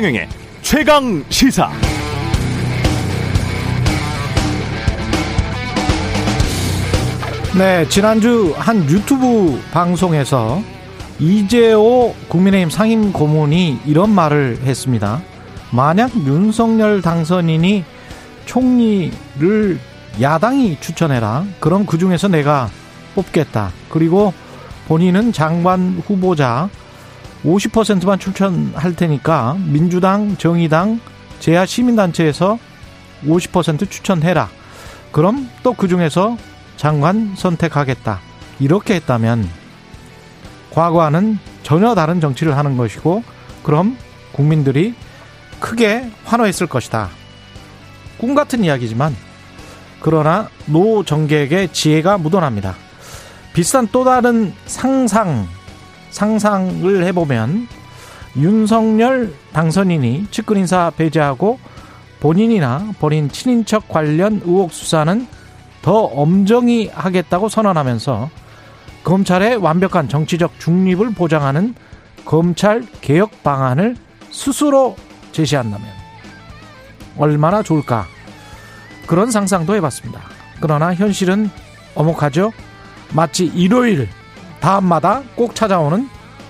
최경영의 최강 시사. 네, 지난주 한 유튜브 방송에서 이재호 국민의힘 상임 고문이 이런 말을 했습니다. 만약 윤석열 당선인이 총리를 야당이 추천해라. 그럼 그 중에서 내가 뽑겠다. 그리고 본인은 장관 후보자 50%만 추천할 테니까 민주당, 정의당, 제야 시민단체에서 50% 추천해라. 그럼 또 그 중에서 장관 선택하겠다. 이렇게 했다면 과거와는 전혀 다른 정치를 하는 것이고 그럼 국민들이 크게 환호했을 것이다. 꿈 같은 이야기지만 그러나 노 정객의 지혜가 묻어납니다. 비슷한 또 다른 상상 상상을 해보면 윤석열 당선인이 측근 인사 배제하고 본인이나 본인 친인척 관련 의혹 수사는 더 엄정히 하겠다고 선언하면서 검찰의 완벽한 정치적 중립을 보장하는 검찰 개혁 방안을 스스로 제시한다면 얼마나 좋을까 그런 상상도 해봤습니다. 그러나 현실은 어목하죠. 마치 일요일 다음마다 꼭 찾아오는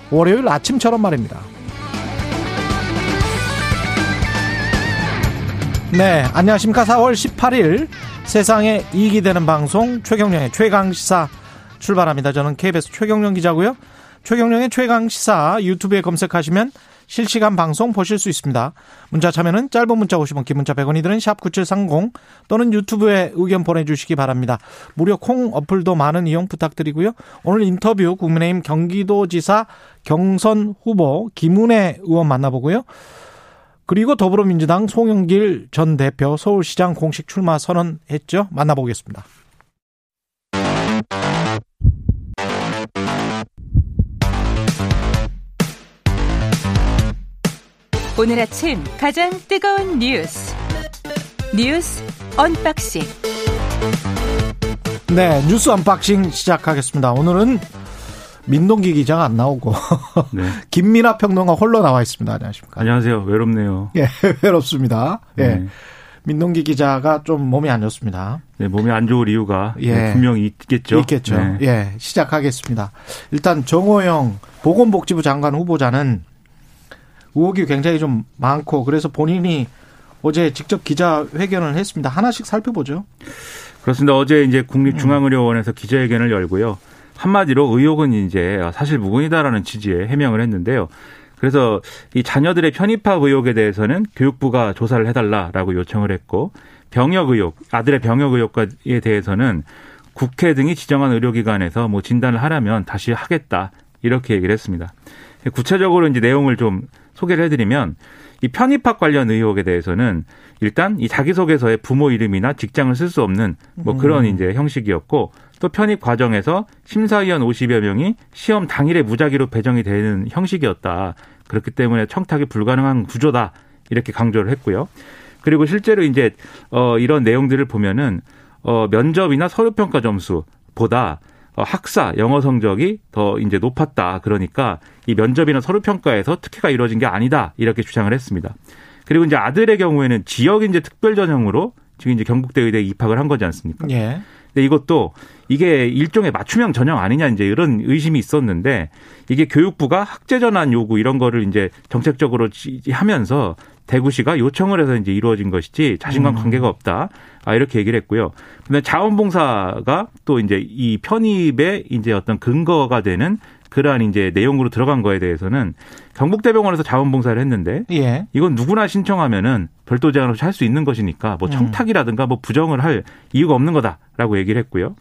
월요일 아침처럼 말입니다. 네, 안녕하십니까. 4월 18일 세상에 이익이 되는 방송 최경령의 최강시사 출발합니다. 저는 KBS 최경령 기자고요. 최경령의 최강시사 유튜브에 검색하시면 실시간 방송 보실 수 있습니다. 문자 참여는 짧은 문자 50원, 긴 문자 100원이 드는 샵 9730 또는 유튜브에 의견 보내주시기 바랍니다. 무료 콩 어플도 많은 이용 부탁드리고요. 오늘 인터뷰 국민의힘 경기도지사 경선 후보 김은혜 의원 만나보고요. 그리고 더불어민주당 송영길 전 대표 서울시장 공식 출마 선언했죠. 만나보겠습니다. 오늘 아침 가장 뜨거운 뉴스 뉴스 unboxing 네 뉴스 unboxing 시작하겠습니다. 오늘은 민동기 기자가 안 나오고 네. 김민하 평론가 홀로 나와 있습니다. 안녕하십니까? 안녕하세요. 외롭네요. 예, 외롭습니다. 예. 네. 민동기 기자가 좀 몸이 안 좋습니다. 네, 몸이 안 좋을 이유가 예. 분명히 있겠죠. 있겠죠. 네. 예, 시작하겠습니다. 일단 정호영 보건복지부 장관 후보자는 의혹이 굉장히 좀 많고 그래서 본인이 어제 직접 기자 회견을 했습니다. 하나씩 살펴보죠. 그렇습니다. 어제 이제 국립중앙의료원에서 기자회견을 열고요. 한마디로 의혹은 이제 사실 무근이다라는 취지의 해명을 했는데요. 그래서 이 자녀들의 편입학 의혹에 대해서는 교육부가 조사를 해달라라고 요청을 했고 병역 의혹, 아들의 병역 의혹에 대해서는 국회 등이 지정한 의료기관에서 뭐 진단을 하라면 다시 하겠다 이렇게 얘기를 했습니다. 구체적으로 이제 내용을 좀 소개를 해드리면 이 편입학 관련 의혹에 대해서는 일단 이 자기소개서에 부모 이름이나 직장을 쓸 수 없는 뭐 그런 음. 이제 형식이었고 또 편입 과정에서 심사위원 50여 명이 시험 당일에 무작위로 배정이 되는 형식이었다. 그렇기 때문에 청탁이 불가능한 구조다. 이렇게 강조를 했고요. 그리고 실제로 이제 어 이런 내용들을 보면은 어 면접이나 서류 평가 점수 보다 어, 학사 영어 성적이 더 이제 높았다. 그러니까 이 면접이나 서류 평가에서 특혜가 이루어진 게 아니다. 이렇게 주장을 했습니다. 그리고 이제 아들의 경우에는 지역 이제 특별 전형으로 지금 이제 경북대 의대에 입학을 한 거지 않습니까? 예. 근데 이것도 이게 일종의 맞춤형 전형 아니냐 이제 이런 의심이 있었는데 이게 교육부가 학제 전환 요구 이런 거를 이제 정책적으로 하면서 대구시가 요청을 해서 이제 이루어진 것이지 자신과 음. 관계가 없다. 아, 이렇게 얘기를 했고요. 근데 자원봉사가 또 이제 이 편입의 이제 어떤 근거가 되는 그러한 이제 내용으로 들어간 거에 대해서는 경북대병원에서 자원봉사를 했는데 예. 이건 누구나 신청하면은 별도 제한 없이 할 수 있는 것이니까 뭐 음. 청탁이라든가 뭐 부정을 할 이유가 없는 거다라고 얘기를 했고요.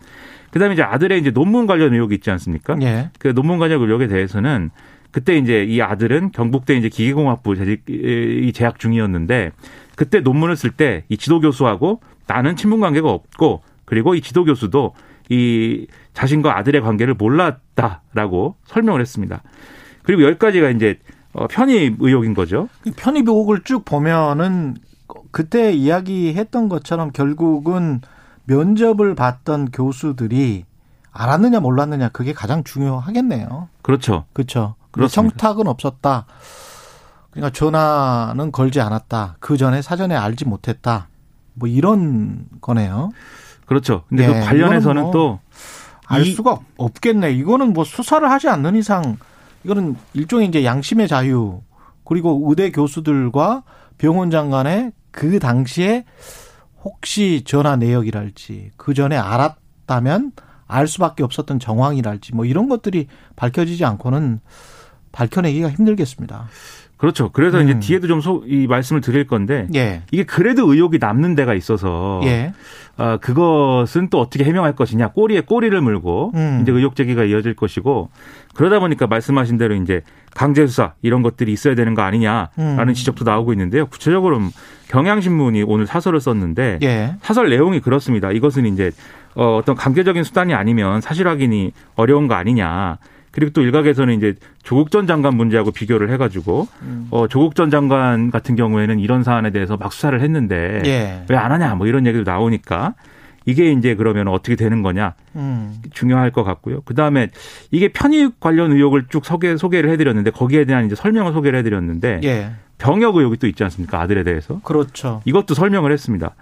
그다음에 이제 아들의 이제 논문 관련 의혹이 있지 않습니까? 예. 그 논문 관련 의혹에 대해서는 그때 이제 이 아들은 경북대 이제 기계공학부 재직 이 재학 중이었는데 그때 논문을 쓸 때 이 지도 교수하고 나는 친분 관계가 없고 그리고 이 지도 교수도 이 자신과 아들의 관계를 몰랐다라고 설명을 했습니다. 그리고 여기까지가 이제 어, 편입 의혹인 거죠. 편입 의혹을 쭉 보면은 그때 이야기했던 것처럼 결국은 면접을 봤던 교수들이 알았느냐 몰랐느냐 그게 가장 중요하겠네요. 그렇죠. 그렇죠. 그렇습니다. 청탁은 없었다. 그러니까 전화는 걸지 않았다. 그 전에 사전에 알지 못했다. 뭐 이런 거네요. 그렇죠. 근데 예, 그 관련해서는 뭐 또알 이- 수가 없겠네. 이거는 뭐 수사를 하지 않는 이상 이거는 일종의 이제 양심의 자유 그리고 의대 교수들과 병원장 간의 그 당시에 혹시 전화 내역이랄지 그 전에 알았다면 알 수밖에 없었던 정황이랄지 뭐 이런 것들이 밝혀지지 않고는 밝혀내기가 힘들겠습니다. 그렇죠. 그래서 음. 이제 뒤에도 좀이 말씀을 드릴 건데 예. 이게 그래도 의혹이 남는 데가 있어서 예. 아, 그것은 또 어떻게 해명할 것이냐 꼬리에 꼬리를 물고 음. 이제 의혹 제기가 이어질 것이고 그러다 보니까 말씀하신 대로 이제 강제 수사 이런 것들이 있어야 되는 거 아니냐라는 음. 지적도 나오고 있는데요. 구체적으로 경향신문이 오늘 사설을 썼는데 예. 사설 내용이 그렇습니다. 이것은 이제 어, 어떤 강제적인 수단이 아니면 사실 확인이 어려운 거 아니냐. 그리고 또 일각에서는 이제 조국 전 장관 문제하고 비교를 해가지고 음. 어, 조국 전 장관 같은 경우에는 이런 사안에 대해서 막 수사를 했는데 예. 왜안 하냐 뭐 이런 얘기도 나오니까 이게 이제 그러면 어떻게 되는 거냐 음. 중요할 것 같고요. 그 다음에 이게 편입 관련 의혹을 쭉 소개, 소개를 해드렸는데 거기에 대한 이제 설명을 소개를 해드렸는데 예. 병역 의혹이 또 있지 않습니까 아들에 대해서 그렇죠. 이것도 설명을 했습니다.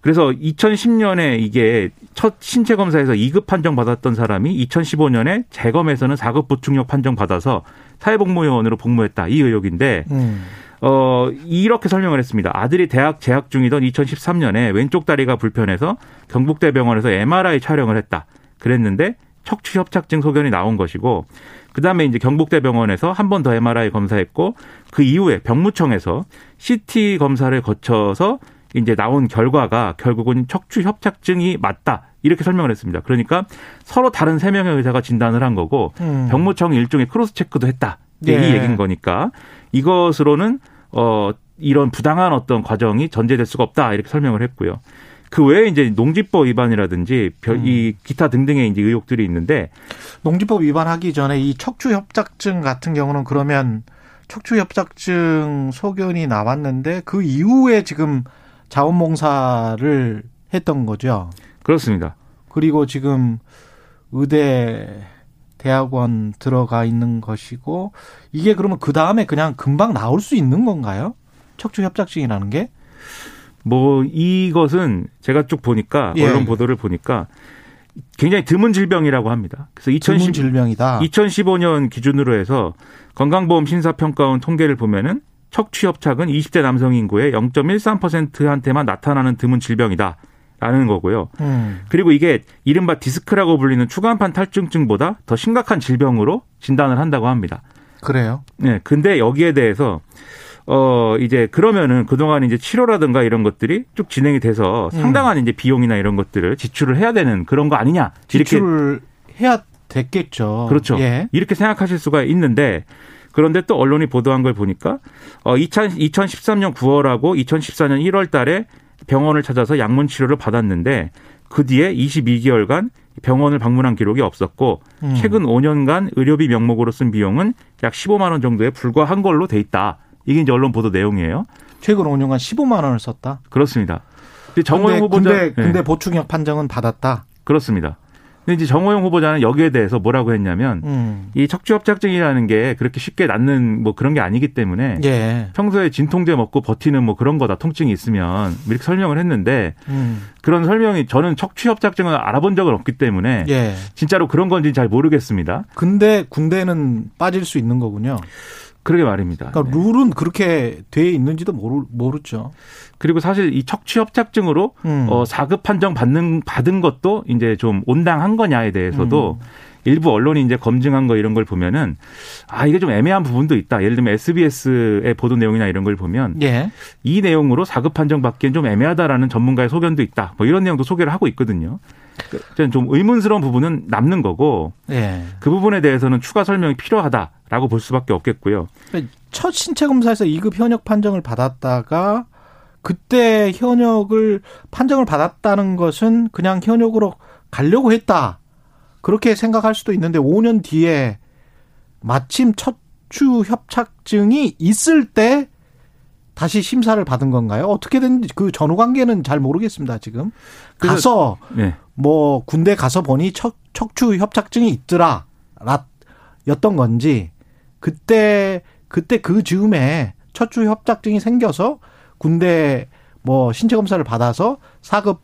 그래서 2010년에 이게 첫 신체 검사에서 2급 판정 받았던 사람이 2015년에 재검에서는 4급 보충력 판정 받아서 사회복무요원으로 복무했다 이 의혹인데 음. 어 이렇게 설명을 했습니다. 아들이 대학 재학 중이던 2013년에 왼쪽 다리가 불편해서 경북대병원에서 MRI 촬영을 했다. 그랬는데 척추 협착증 소견이 나온 것이고 그다음에 이제 경북대병원에서 한 번 더 MRI 검사했고 그 이후에 병무청에서 CT 검사를 거쳐서 이제 나온 결과가 결국은 척추 협착증이 맞다. 이렇게 설명을 했습니다. 그러니까 서로 다른 세 명의 의사가 진단을 한 거고 음. 병무청이 일종의 cross check도 했다. 예. 이 얘기인 거니까 이것으로는 어 이런 부당한 어떤 과정이 전제될 수가 없다 이렇게 설명을 했고요. 그 외에 이제 농지법 위반이라든지 별- 음. 이 기타 등등의 이제 의혹들이 있는데 농지법 위반하기 전에 이 척추 협착증 같은 경우는 그러면 척추 협착증 소견이 나왔는데 그 이후에 지금 자원봉사를 했던 거죠. 그렇습니다. 그리고 지금 의대 대학원 들어가 있는 것이고 이게 그러면 그 다음에 그냥 금방 나올 수 있는 건가요? 척추 협착증이라는 게? 뭐 이것은 제가 쭉 보니까 예. 언론 보도를 보니까 굉장히 드문 질병이라고 합니다. 그래서 드문 2010, 질병이다. 2015년 기준으로 해서 건강보험 심사평가원 통계를 보면은 척추 협착은 20대 남성 인구의 0.13%한테만 나타나는 드문 질병이다. 라는 거고요. 음. 그리고 이게 이른바 디스크라고 불리는 추간판 탈증증보다 더 심각한 질병으로 진단을 한다고 합니다. 그래요. 네. 근데 여기에 대해서 어 이제 그러면은 그동안 이제 치료라든가 이런 것들이 쭉 진행이 돼서 음. 상당한 이제 비용이나 이런 것들을 지출을 해야 되는 그런 거 아니냐. 지출을 해야 됐겠죠. 그렇죠. 예. 이렇게 생각하실 수가 있는데 그런데 또 언론이 보도한 걸 보니까 어 2000, 2013년 9월하고 2014년 1월 달에 병원을 찾아서 약물 치료를 받았는데 그 뒤에 22개월간 병원을 방문한 기록이 없었고 음. 최근 5년간 의료비 명목으로 쓴 비용은 약 15만 원 정도에 불과한 걸로 돼 있다. 이게 이제 언론 보도 내용이에요. 최근 5년간 15만 원을 썼다. 그렇습니다. 정호영 후보자 근데, 네, 근데 보충역 판정은 받았다. 그렇습니다. 근데 이제 정호영 후보자는 여기에 대해서 뭐라고 했냐면 음. 이 척추협착증이라는 게 그렇게 쉽게 낫는 뭐 그런 게 아니기 때문에 예. 평소에 진통제 먹고 버티는 뭐 그런 거다 통증이 있으면 이렇게 설명을 했는데 음. 그런 설명이 저는 척추협착증을 알아본 적은 없기 때문에 예. 진짜로 그런 건지는 잘 모르겠습니다. 근데 군대는 빠질 수 있는 거군요. 그러게 말입니다. 그러니까 네. 룰은 그렇게 돼 있는지도 모르, 모르죠. 그리고 사실 이 척추협착증으로 음. 어 4급 판정 받는 받은 것도 이제 좀 온당한 거냐에 대해서도 음. 일부 언론이 이제 검증한 거 이런 걸 보면은 아 이게 좀 애매한 부분도 있다. 예를 들면 SBS의 보도 내용이나 이런 걸 보면 예. 이 내용으로 4급 판정 받기엔 좀 애매하다라는 전문가의 소견도 있다. 뭐 이런 내용도 소개를 하고 있거든요. 좀 의문스러운 부분은 남는 거고 예. 그 부분에 대해서는 추가 설명이 필요하다라고 볼 수밖에 없겠고요. 첫 신체 검사에서 2급 현역 판정을 받았다가 그때 현역을 판정을 받았다는 것은 그냥 현역으로 가려고 했다. 그렇게 생각할 수도 있는데 5년 뒤에 마침 척추 협착증이 있을 때 다시 심사를 받은 건가요? 어떻게든 그 전후 관계는 잘 모르겠습니다, 지금. 가서 네. 뭐 군대 가서 보니 척, 척추 협착증이 있더라 라 였던 건지 그때 그때 그 즈음에 척추 협착증이 생겨서 군대 뭐 신체 검사를 받아서 사급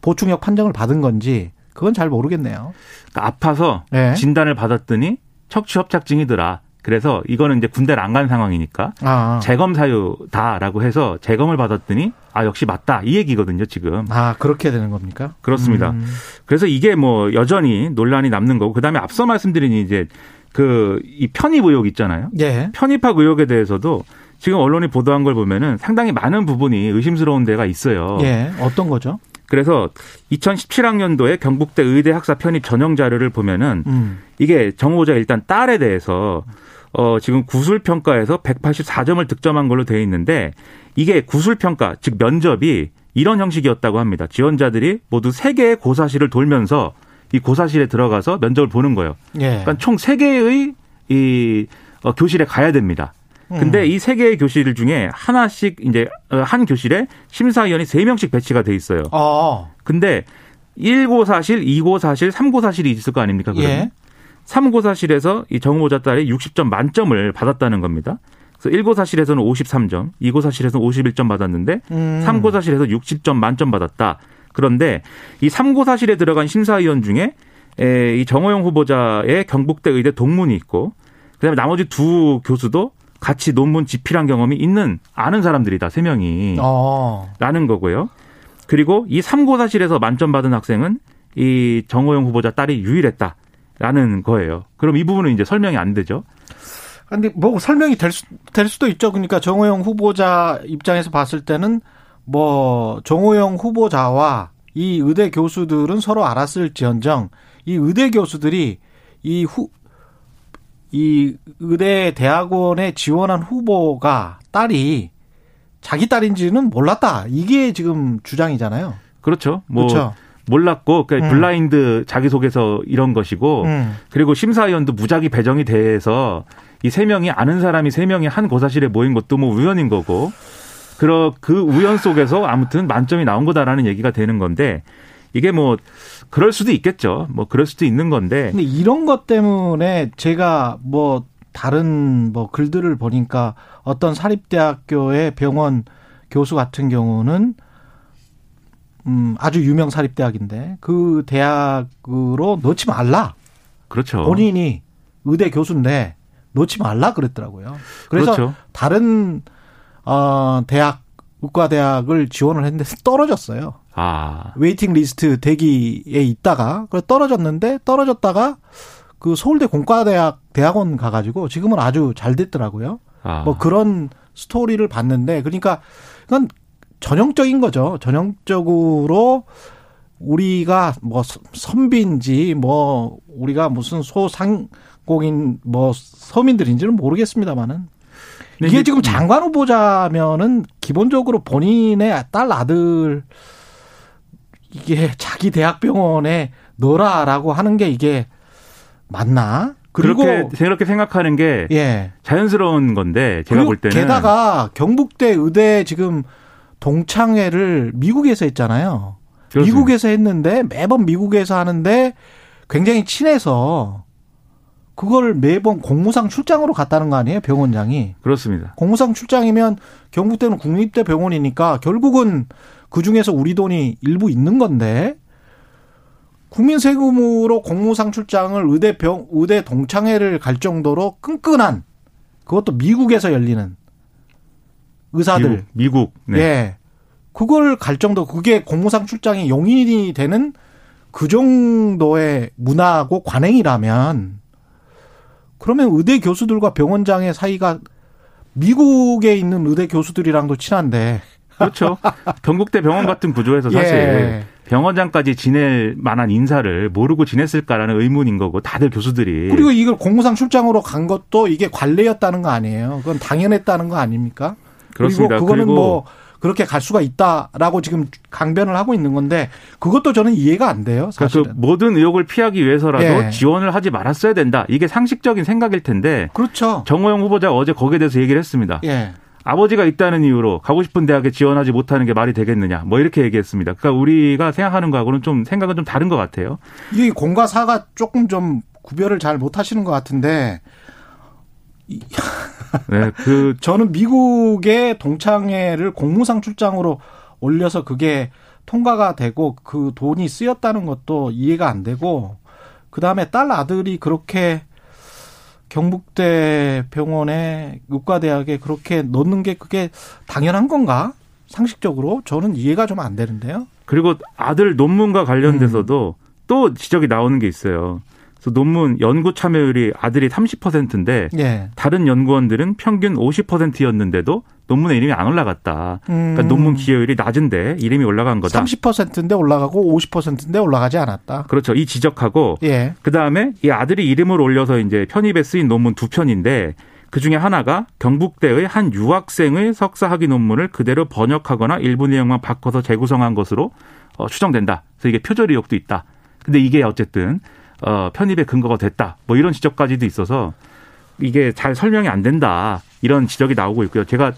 보충역 판정을 받은 건지 그건 잘 모르겠네요. 그러니까 아파서 네. 진단을 받았더니 척추 협착증이더라. 그래서 이거는 이제 군대를 안 간 상황이니까 아, 재검 사유다라고 해서 재검을 받았더니 아 역시 맞다 이 얘기거든요 지금 아 그렇게 되는 겁니까? 그렇습니다. 음. 그래서 이게 뭐 여전히 논란이 남는 거고 그다음에 앞서 말씀드린 이제 그 이 편입 의혹 있잖아요. 예. 편입학 의혹에 대해서도 지금 언론이 보도한 걸 보면은 상당히 많은 부분이 의심스러운 데가 있어요. 예. 어떤 거죠? 그래서 2017학년도에 경북대 의대 학사 편입 전형 자료를 보면은 음. 이게 정 후보자 일단 딸에 대해서 어 지금 구술 평가에서 184점을 득점한 걸로 돼 있는데 이게 구술 평가 즉 면접이 이런 형식이었다고 합니다. 지원자들이 모두 세 개의 고사실을 돌면서 이 고사실에 들어가서 면접을 보는 거예요. 예. 그러니까 총세 개의 이 어, 교실에 가야 됩니다. 근데 음. 이세 개의 교실 중에 하나씩 이제 어, 한 교실에 심사위원이 세 명씩 배치가 돼 있어요. 어. 근데 1고사실, 2고사실, 3고사실이 있을 거 아닙니까? 그러면 예. 3고사실에서 이 정후보자 딸이 60점 만점을 받았다는 겁니다. 그래서 1고사실에서는 53점, 2고사실에서는 51점 받았는데 음. 3고사실에서 60점 만점 받았다. 그런데 이 3고사실에 들어간 심사위원 중에 에, 이 정호영 후보자의 경북대 의대 동문이 있고 그다음에 나머지 두 교수도 같이 논문 집필한 경험이 있는 아는 사람들이다 세 명이 어. 라는 거고요. 그리고 이 3고사실에서 만점 받은 학생은 이 정호영 후보자 딸이 유일했다 라는 거예요. 그럼 이 부분은 이제 설명이 안 되죠. 근데 뭐 설명이 될, 수, 될 수도 있죠. 그러니까 정호영 후보자 입장에서 봤을 때는 뭐 정호영 후보자와 이 의대 교수들은 서로 알았을지언정 이 의대 교수들이 이 후, 이 의대 대학원에 지원한 후보가 딸이 자기 딸인지는 몰랐다. 이게 지금 주장이잖아요. 그렇죠. 뭐 그렇죠. 몰랐고 그 음. 블라인드 자기소개서 이런 것이고 음. 그리고 심사위원도 무작위 배정이 돼서 이 세 명이 아는 사람이 세 명이 한 고사실에 모인 것도 뭐 우연인 거고 그러 그 우연 속에서 아무튼 만점이 나온 거다라는 얘기가 되는 건데 이게 뭐 그럴 수도 있겠죠. 뭐 그럴 수도 있는 건데 근데 이런 것 때문에 제가 뭐 다른 뭐 글들을 보니까 어떤 사립대학교의 병원 교수 같은 경우는 음 아주 유명 사립대학인데 그 대학으로 넣지 말라. 그렇죠. 본인이 의대 교수인데 넣지 말라 그랬더라고요. 그래서 그렇죠. 다른 어 대학 의과대학을 지원을 했는데 떨어졌어요. 아 waiting list 대기에 있다가 그래 떨어졌는데 떨어졌다가 그 서울대 공과대학 대학원 가가지고 지금은 아주 잘 됐더라고요. 아. 뭐 그런 스토리를 봤는데 그러니까 이건 전형적인 거죠. 전형적으로 우리가 뭐 선- 선비인지 뭐 우리가 무슨 소상공인 뭐 서민들인지는 모르겠습니다만은 이게 지금 장관 후보자면은 기본적으로 본인의 딸 아들 이게 자기 대학병원에 넣어라라고 하는 게 이게 맞나? 그리고 그렇게 그렇게 생각하는 게 예. 자연스러운 건데 제가 볼 때는 게다가 경북대 의대 지금 동창회를 미국에서 했잖아요. 그렇습니다. 미국에서 했는데 매번 미국에서 하는데 굉장히 친해서 그걸 매번 공무상 출장으로 갔다는 거 아니에요? 병원장이. 그렇습니다. 공무상 출장이면 경북대는 국립대 병원이니까 결국은 그 중에서 우리 돈이 일부 있는 건데 국민 세금으로 공무상 출장을 의대 병 의대 동창회를 갈 정도로 끈끈한 그것도 미국에서 열리는 의사들 미국, 네. 예 그걸 갈 정도 그게 공무상 출장이 용인이 되는 그 정도의 문화고 관행이라면 그러면 의대 교수들과 병원장의 사이가 미국에 있는 의대 교수들이랑도 친한데 그렇죠. 경북대 병원 같은 구조에서 사실 예. 병원장까지 지낼 만한 인사를 모르고 지냈을까라는 의문인 거고 다들 교수들이 그리고 이걸 공무상 출장으로 간 것도 이게 관례였다는 거 아니에요. 그건 당연했다는 거 아닙니까? 그렇습니다. 그리고 그거는 그리고 뭐 그렇게 갈 수가 있다라고 지금 강변을 하고 있는 건데 그것도 저는 이해가 안 돼요. 그러니까 그 사실은. 모든 의혹을 피하기 위해서라도 예. 지원을 하지 말았어야 된다. 이게 상식적인 생각일 텐데 그렇죠. 정호영 후보자가 어제 거기에 대해서 얘기를 했습니다. 예. 아버지가 있다는 이유로 가고 싶은 대학에 지원하지 못하는 게 말이 되겠느냐. 뭐 이렇게 얘기했습니다. 그러니까 우리가 생각하는 거하고는 좀 생각은 좀 다른 것 같아요. 이게 공과 사가 조금 좀 구별을 잘 못 하시는 것 같은데 이- 네, 그 저는 미국의 동창회를 공무상 출장으로 올려서 그게 통과가 되고 그 돈이 쓰였다는 것도 이해가 안 되고 그 다음에 딸 아들이 그렇게 경북대 병원에 의과대학에 그렇게 넣는 게 그게 당연한 건가? 상식적으로 저는 이해가 좀 안 되는데요. 그리고 아들 논문과 관련돼서도 음. 또 지적이 나오는 게 있어요. 그래서 논문 연구 참여율이 아들이 30%인데 예. 다른 연구원들은 평균 50%였는데도 논문에 이름이 안 올라갔다. 그러니까 음. 그러니까 논문 기여율이 낮은데 이름이 올라간 거다. 30%인데 올라가고 50%인데 올라가지 않았다. 그렇죠. 이 지적하고 예. 그다음에 이 아들이 이름을 올려서 이제 편입에 쓰인 논문 두 편인데 그 중에 하나가 경북대의 한 유학생의 석사 학위 논문을 그대로 번역하거나 일부 내용만 바꿔서 재구성한 것으로 어, 추정된다. 그래서 이게 표절 의혹도 있다. 근데 이게 어쨌든 어, 편입의 근거가 됐다. 뭐 이런 지적까지도 있어서 이게 잘 설명이 안 된다. 이런 지적이 나오고 있고요. 제가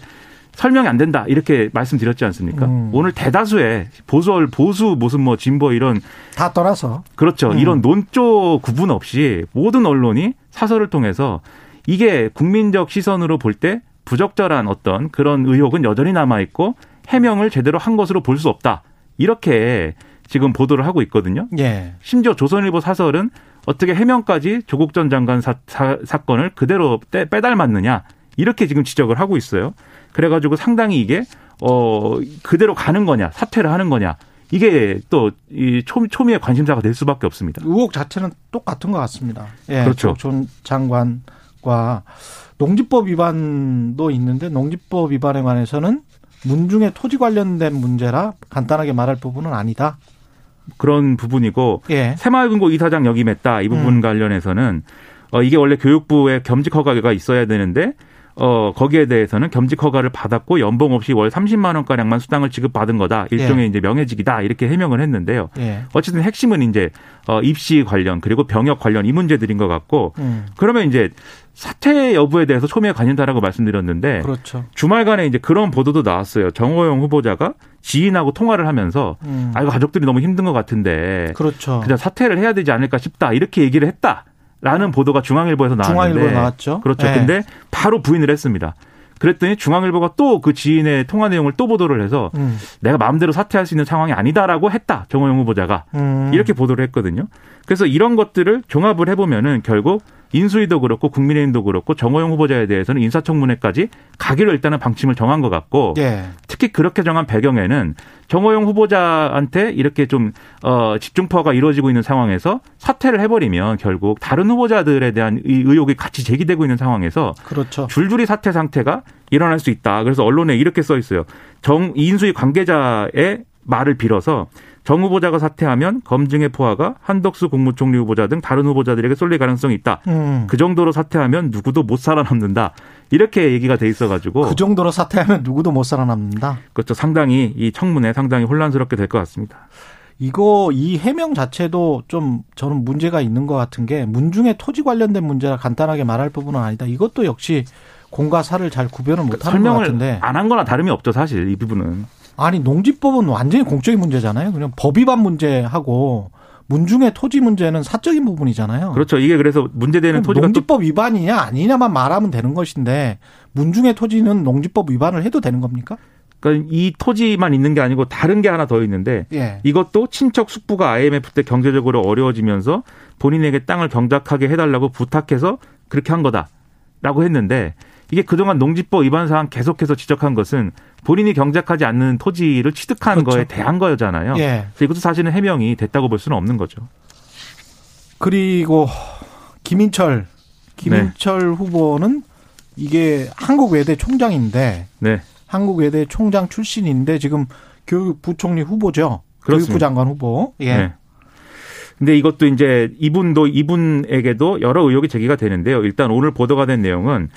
설명이 안 된다. 이렇게 말씀드렸지 않습니까? 음. 오늘 대다수의 보수, 보수, 무슨 뭐 진보 이런. 다 떠나서. 그렇죠. 음. 이런 논조 구분 없이 모든 언론이 사설을 통해서 이게 국민적 시선으로 볼 때 부적절한 어떤 그런 의혹은 여전히 남아 있고 해명을 제대로 한 것으로 볼 수 없다. 이렇게 지금 보도를 하고 있거든요. 예. 심지어 조선일보 사설은 어떻게 해명까지 조국 전 장관 사, 사, 사건을 그대로 빼, 빼닮았느냐 이렇게 지금 지적을 하고 있어요. 그래가지고 상당히 이게 어 그대로 가는 거냐 사퇴를 하는 거냐 이게 또 이 초미의 관심사가 될 수밖에 없습니다. 의혹 자체는 똑같은 것 같습니다. 예, 그렇죠. 전 장관과 농지법 위반도 있는데 농지법 위반에 관해서는 문중의 토지 관련된 문제라 간단하게 말할 부분은 아니다. 그런 부분이고 예. 새마을금고 이사장 역임했다 이 부분 음. 관련해서는 어 이게 원래 교육부에 겸직 허가가 있어야 되는데 어 거기에 대해서는 겸직 허가를 받았고 연봉 없이 월 30만 원 가량만 수당을 지급받은 거다 일종의 예. 이제 명예직이다 이렇게 해명을 했는데요. 예. 어쨌든 핵심은 이제 어 입시 관련 그리고 병역 관련 이 문제들인 것 같고 음. 그러면 이제 사퇴 여부에 대해서 초미의 관심사라고 말씀드렸는데 그렇죠. 주말간에 이제 그런 보도도 나왔어요. 정호영 후보자가 지인하고 통화를 하면서 음. 아이고 가족들이 너무 힘든 것 같은데 그렇죠. 그냥 사퇴를 해야 되지 않을까 싶다 이렇게 얘기를 했다. 라는 보도가 중앙일보에서 나왔는데 중앙일보 나왔죠. 그렇죠. 네. 근데 바로 부인을 했습니다. 그랬더니 중앙일보가 또 그 지인의 통화 내용을 또 보도를 해서 음. 내가 마음대로 사퇴할 수 있는 상황이 아니다라고 했다. 정호영 후보자가 음. 이렇게 보도를 했거든요. 그래서 이런 것들을 종합을 해보면은 결국 인수위도 그렇고 국민의힘도 그렇고 정호영 후보자에 대해서는 인사청문회까지 가기로 일단은 방침을 정한 것 같고 예. 특히 그렇게 정한 배경에는 정호영 후보자한테 이렇게 좀 어, 집중포화가 이루어지고 있는 상황에서 사퇴를 해버리면 결국 다른 후보자들에 대한 이 의혹이 같이 제기되고 있는 상황에서 그렇죠. 줄줄이 사퇴 상태가 일어날 수 있다. 그래서 언론에 이렇게 써 있어요. 정 인수위 관계자의 말을 빌어서 정 후보자가 사퇴하면 검증의 포화가 한덕수 국무총리 후보자 등 다른 후보자들에게 쏠릴 가능성이 있다. 음. 그 정도로 사퇴하면 누구도 못 살아남는다. 이렇게 얘기가 돼 있어가지고 그 정도로 사퇴하면 누구도 못 살아남는다. 그렇죠. 상당히 이 청문회 상당히 혼란스럽게 될 것 같습니다. 이거 이 해명 자체도 좀 저는 문제가 있는 것 같은 게 문중의 토지 관련된 문제라 간단하게 말할 부분은 아니다. 이것도 역시 공과 사를 잘 구별을 못하는 그러니까 것 같은데 안한 거나 다름이 없죠 사실 이 부분은. 아니 농지법은 완전히 공적인 문제잖아요. 그냥 법 위반 문제하고 문중의 토지 문제는 사적인 부분이잖아요. 그렇죠. 이게 그래서 문제되는 토지가 농지법 위반이냐 아니냐만 말하면 되는 것인데 문중의 토지는 농지법 위반을 해도 되는 겁니까? 그러니까 이 토지만 있는 게 아니고 다른 게 하나 더 있는데 예. 이것도 친척 숙부가 IMF 때 경제적으로 어려워지면서 본인에게 땅을 경작하게 해달라고 부탁해서 그렇게 한 거다라고 했는데 이게 그동안 농지법 위반 사항 계속해서 지적한 것은 본인이 경작하지 않는 토지를 취득한 그렇죠. 거에 대한 거잖아요. 예. 그래서 이것도 사실은 해명이 됐다고 볼 수는 없는 거죠. 그리고 김인철 김인철 네. 후보는 이게 한국외대 총장인데 네. 한국외대 총장 출신인데 지금 교육부총리 후보죠. 그렇습니다. 교육부 장관 후보. 예. 네. 근데 이것도 이제 이분도 이분에게도 여러 의혹이 제기가 되는데요. 일단 오늘 보도가 된 내용은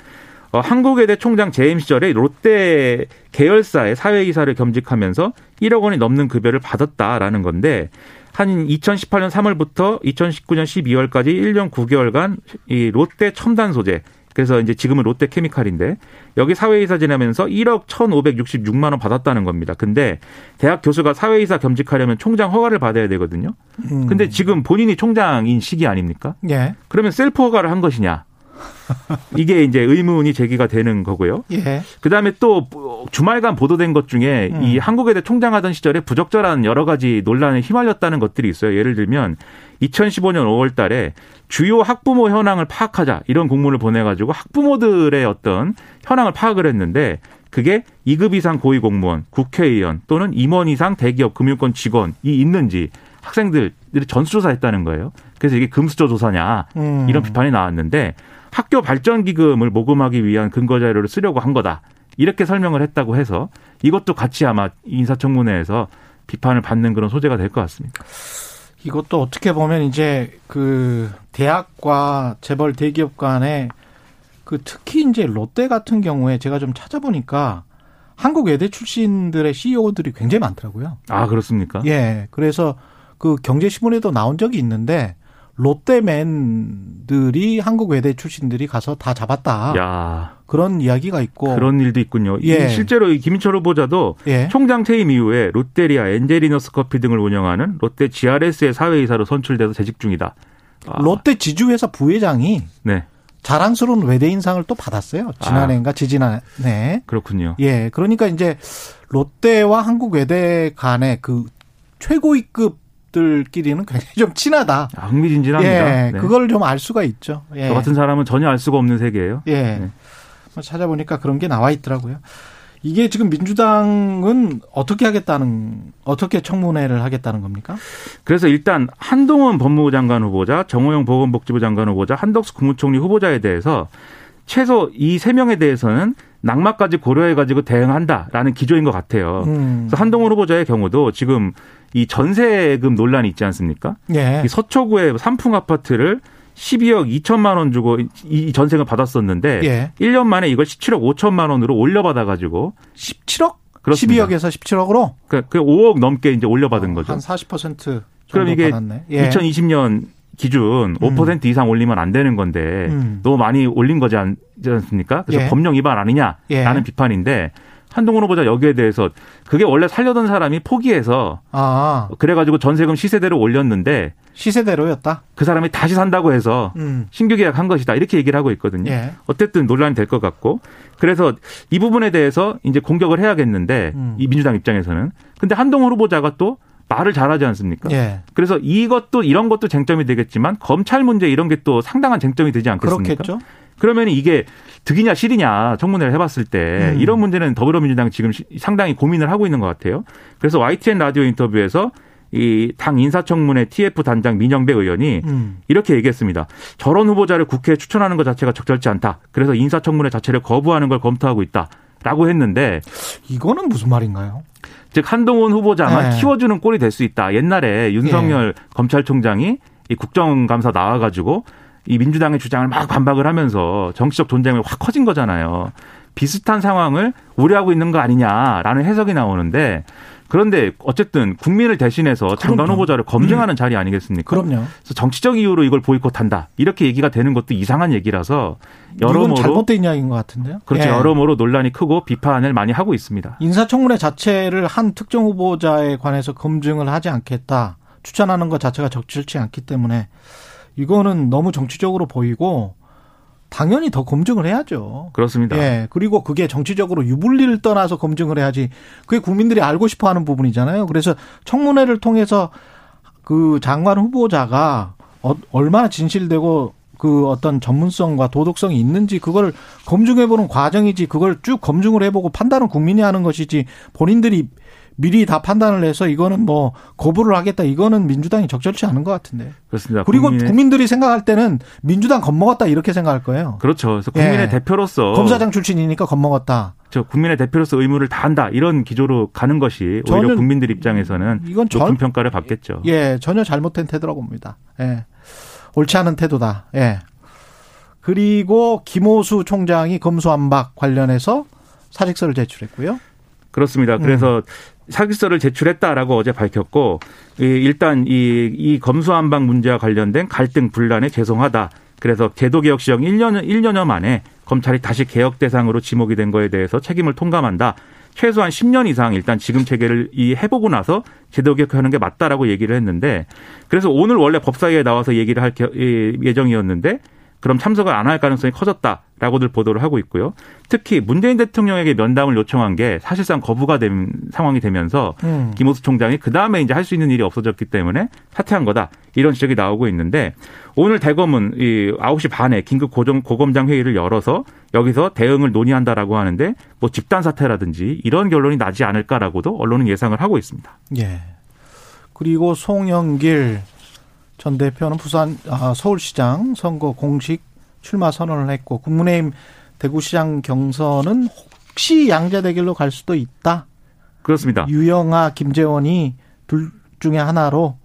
어, 한국외대 총장 재임 시절에 롯데 계열사의 사회이사를 겸직하면서 1억 원이 넘는 급여를 받았다라는 건데 한 2018년 3월부터 2019년 12월까지 1년 9개월간 이 롯데 첨단 소재 그래서 이제 지금은 롯데 케미칼인데 여기 사회이사 지내면서 1억 1,566만 원 받았다는 겁니다. 근데 대학 교수가 사회이사 겸직하려면 총장 허가를 받아야 되거든요. 음. 근데 지금 본인이 총장인 시기 아닙니까? 예. 그러면 셀프 허가를 한 것이냐? 이게 이제 의문이 제기가 되는 거고요. 예. 그다음에 또 주말간 보도된 것 중에 음. 이 한국외대 총장하던 시절에 부적절한 여러 가지 논란에 휘말렸다는 것들이 있어요. 예를 들면 2015년 5월 달에 주요 학부모 현황을 파악하자 이런 공문을 보내 가지고 학부모들의 어떤 현황을 파악을 했는데 그게 2급 이상 고위 공무원, 국회의원 또는 임원 이상 대기업 금융권 직원이 있는지 학생들이 전수조사했다는 거예요. 그래서 이게 금수저 조사냐 음. 이런 비판이 나왔는데 학교 발전 기금을 모금하기 위한 근거 자료를 쓰려고 한 거다. 이렇게 설명을 했다고 해서 이것도 같이 아마 인사청문회에서 비판을 받는 그런 소재가 될 것 같습니다. 이것도 어떻게 보면 이제 그 대학과 재벌 대기업 간의 그 특히 이제 롯데 같은 경우에 제가 좀 찾아보니까 한국 외대 출신들의 CEO들이 굉장히 많더라고요. 아 그렇습니까? 예. 그래서 그 경제신문에도 나온 적이 있는데 롯데맨들이 한국 외대 출신들이 가서 다 잡았다. 야 그런 이야기가 있고. 그런 일도 있군요. 이 예. 실제로 이 김인철 후보자도 예. 총장 퇴임 이후에 롯데리아, 엔젤리너스 커피 등을 운영하는 롯데 GRS의 사회이사로 선출돼서 재직 중이다. 아, 롯데 지주회사 부회장이 네 자랑스러운 외대인상을 또 받았어요. 지난해인가 지지난해. 그렇군요. 예. 그러니까 이제 롯데와 한국 외대 간의 그 최고위급 들끼리는 굉장히 좀 친하다. 아, 흥미진진합니다. 예. 네. 그걸 좀 알 수가 있죠. 예. 저 같은 사람은 전혀 알 수가 없는 세계예요. 예. 네. 뭐 찾아보니까 그런 게 나와 있더라고요. 이게 지금 민주당은 어떻게 하겠다는 어떻게 청문회를 하겠다는 겁니까? 그래서 일단 한동훈 법무부 장관 후보자, 정호영 보건복지부 장관 후보자, 한덕수 국무총리 후보자에 대해서 최소 이 세 명에 대해서는 낙마까지 고려해가지고 대응한다라는 기조인 것 같아요. 음. 그래서 한동훈 후보자의 경우도 지금 이 전세금 논란이 있지 않습니까? 예. 이 서초구의 삼풍 아파트를 12억 2천만 원 주고 이 전세금 받았었는데 예. 1년 만에 이걸 17억 5천만 원으로 올려받아가지고 17억? 그렇습니다. 12억에서 17억으로 그, 그 5억 넘게 이제 올려받은 거죠. 한 40% 정도 그럼 이게 받았네. 예. 2020년 기준 5% 이상 올리면 안 되는 건데 음. 너무 많이 올린 거지 않, 지 않 습니까? 그래서 예. 법령 위반 아니냐라는 예. 비판인데 한동훈 후보자 여기에 대해서 그게 원래 살려던 사람이 포기해서 아, 그래가지고 전세금 시세대로 올렸는데 시세대로였다. 그 사람이 다시 산다고 해서 음. 신규 계약한 것이다 이렇게 얘기를 하고 있거든요. 예. 어쨌든 논란이 될 것 같고 그래서 이 부분에 대해서 이제 공격을 해야겠는데 음. 이 민주당 입장에서는 근데 한동훈 후보자가 또 말을 잘하지 않습니까? 예. 그래서 이것도 이런 것도 쟁점이 되겠지만 검찰 문제 이런 게 또 상당한 쟁점이 되지 않겠습니까? 그렇겠죠. 그러면 이게 득이냐 실이냐 청문회를 해봤을 때 음. 이런 문제는 더불어민주당 지금 시- 상당히 고민을 하고 있는 것 같아요. 그래서 YTN 라디오 인터뷰에서 이당 인사청문회 TF 단장 민영배 의원이 음. 이렇게 얘기했습니다. 저런 후보자를 국회에 추천하는 것 자체가 적절치 않다. 그래서 인사청문회 자체를 거부하는 걸 검토하고 있다. 라고 했는데 이거는 무슨 말인가요? 즉 한동훈 후보자만 네. 키워주는 꼴이 될 수 있다. 옛날에 윤석열 검찰총장이 이 국정감사 나와가지고 이 민주당의 주장을 막 반박을 하면서 정치적 존재감이 확 커진 거잖아요. 비슷한 상황을 우려하고 있는 거 아니냐라는 해석이 나오는데 그런데 어쨌든 국민을 대신해서 장관 그럼요. 음. 후보자를 검증하는 자리 아니겠습니까? 그럼요. 그래서 정치적 이유로 이걸 보이콧한다 이렇게 얘기가 되는 것도 이상한 얘기라서 여러모로 잘못된 이야기인 것 같은데요. 그렇죠 예. 여러모로 논란이 크고 비판을 많이 하고 있습니다. 인사청문회 자체를 한 특정 후보자에 관해서 검증을 하지 않겠다. 추천하는 것 자체가 적절치 않기 때문에 이거는 너무 정치적으로 보이고 당연히 더 검증을 해야죠. 그렇습니다. 예. 그리고 그게 정치적으로 유불리를 떠나서 검증을 해야지 그게 국민들이 알고 싶어 하는 부분이잖아요. 그래서 청문회를 통해서 그 장관 후보자가 어, 얼마나 진실되고 그 어떤 전문성과 도덕성이 있는지 그걸 검증해보는 과정이지 그걸 쭉 검증을 해보고 판단은 국민이 하는 것이지 본인들이 미리 다 판단을 해서 이거는 뭐 거부를 하겠다 이거는 민주당이 적절치 않은 것 같은데 그렇습니다. 그리고 국민의- 국민 들이 생각할 때는 민주당 겁먹었다 이렇게 생각할 거예요. 그렇죠. 그래서 국민의 예. 대표로서 검사장 출신이니까 겁먹었다. 저 국민의 대표로서 의무를 다한다 이런 기조로 가는 것이 오히려 국민들 입장에서는 이건 전- 높은 평가를 받겠죠. 예, 전혀 잘못된 태도라고 봅니다. 예. 옳지 않은 태도다. 예. 그리고 김호수 총장이 검수안박 관련해서 사직서를 제출했고요. 그렇습니다. 음. 그래서 사기서를 제출했다라고 어제 밝혔고 이 일단 이, 이 검수안박 문제와 관련된 갈등 분란에 죄송하다. 그래서 제도개혁 시정 1년 1년여 만에 검찰이 다시 개혁 대상으로 지목이 된 거에 대해서 책임을 통감한다. 최소한 10년 이상 일단 지금 체계를 이 해보고 나서 제도 개혁하는 게 맞다라고 얘기를 했는데 그래서 오늘 원래 법사위에 나와서 얘기를 할 예정이었는데 그럼 참석을 안 할 가능성이 커졌다라고들 보도를 하고 있고요. 특히 문재인 대통령에게 면담을 요청한 게 사실상 거부가 된 상황이 되면서 음. 김호수 총장이 그 다음에 이제 할 수 있는 일이 없어졌기 때문에 사퇴한 거다 이런 지적이 나오고 있는데 오늘 대검은 이 9시 반에 긴급 고정 고검장 회의를 열어서 여기서 대응을 논의한다라고 하는데 뭐 집단 사퇴라든지 이런 결론이 나지 않을까라고도 언론은 예상을 하고 있습니다. 예. 그리고 송영길 전 대표는 부산 아, 서울시장 선거 공식 출마 선언을 했고 국민의힘 대구시장 경선은 혹시 양자 대결로 갈 수도 있다. 그렇습니다. 유영아, 김재원이 둘 중에 하나로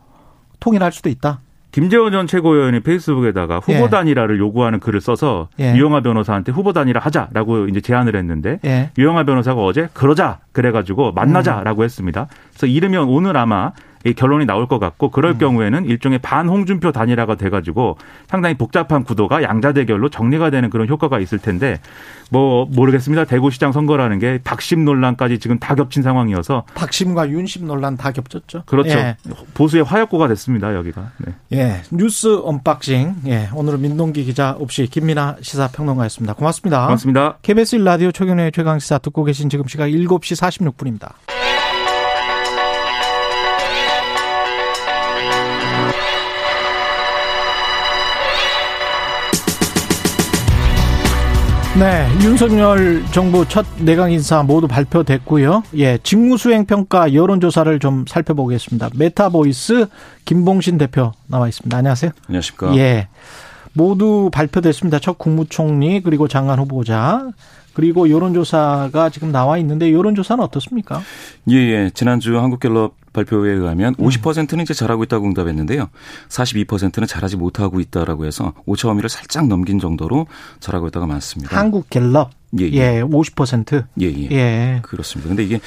통일할 수도 있다. 김재원 전 최고위원이 페이스북에다가 후보 예. 단일화를 요구하는 글을 써서 예. 유영아 변호사한테 후보 단일화 하자라고 이제 제안을 했는데 예. 유영아 변호사가 어제 그러자 그래가지고 만나자라고 했습니다. 그래서 이르면 오늘 아마 이 결론이 나올 것 같고 그럴 경우에는 일종의 반홍준표 단일화가 돼가지고 상당히 복잡한 구도가 양자 대결로 정리가 되는 그런 효과가 있을 텐데 뭐 모르겠습니다. 대구시장 선거라는 게 박심 논란까지 지금 다 겹친 상황이어서 박심과 윤심 논란 다 겹쳤죠. 그렇죠. 예. 보수의 화약고가 됐습니다. 여기가. 네. 예. 뉴스 unboxing. 예. 오늘은 민동기 기자 없이 김민하 시사평론가였습니다. 고맙습니다. 고맙습니다. KBS 1라디오 최경영의 최강시사 듣고 계신 지금 시각 7시 46분입니다. 네, 윤석열 정부 첫 내각 인사 모두 발표됐고요. 예, 직무수행 평가 여론조사를 좀 살펴보겠습니다. 메타보이스 김봉신 대표 나와 있습니다. 안녕하세요. 안녕하십니까. 예. 모두 발표됐습니다. 첫 국무총리 그리고 장관 후보자 그리고 여론조사가 지금 나와 있는데 여론조사는 어떻습니까? 예, 예. 지난주 한국갤럽 발표에 의하면 음. 50%는 이제 잘하고 있다고 응답했는데요. 42%는 잘하지 못하고 있다라고 해서 오차 범위를 살짝 넘긴 정도로 잘하고 있다가 많습니다. 한국 갤럽 예, 예. 예, 50%. 예, 예. 예. 그렇습니다. 근데 이게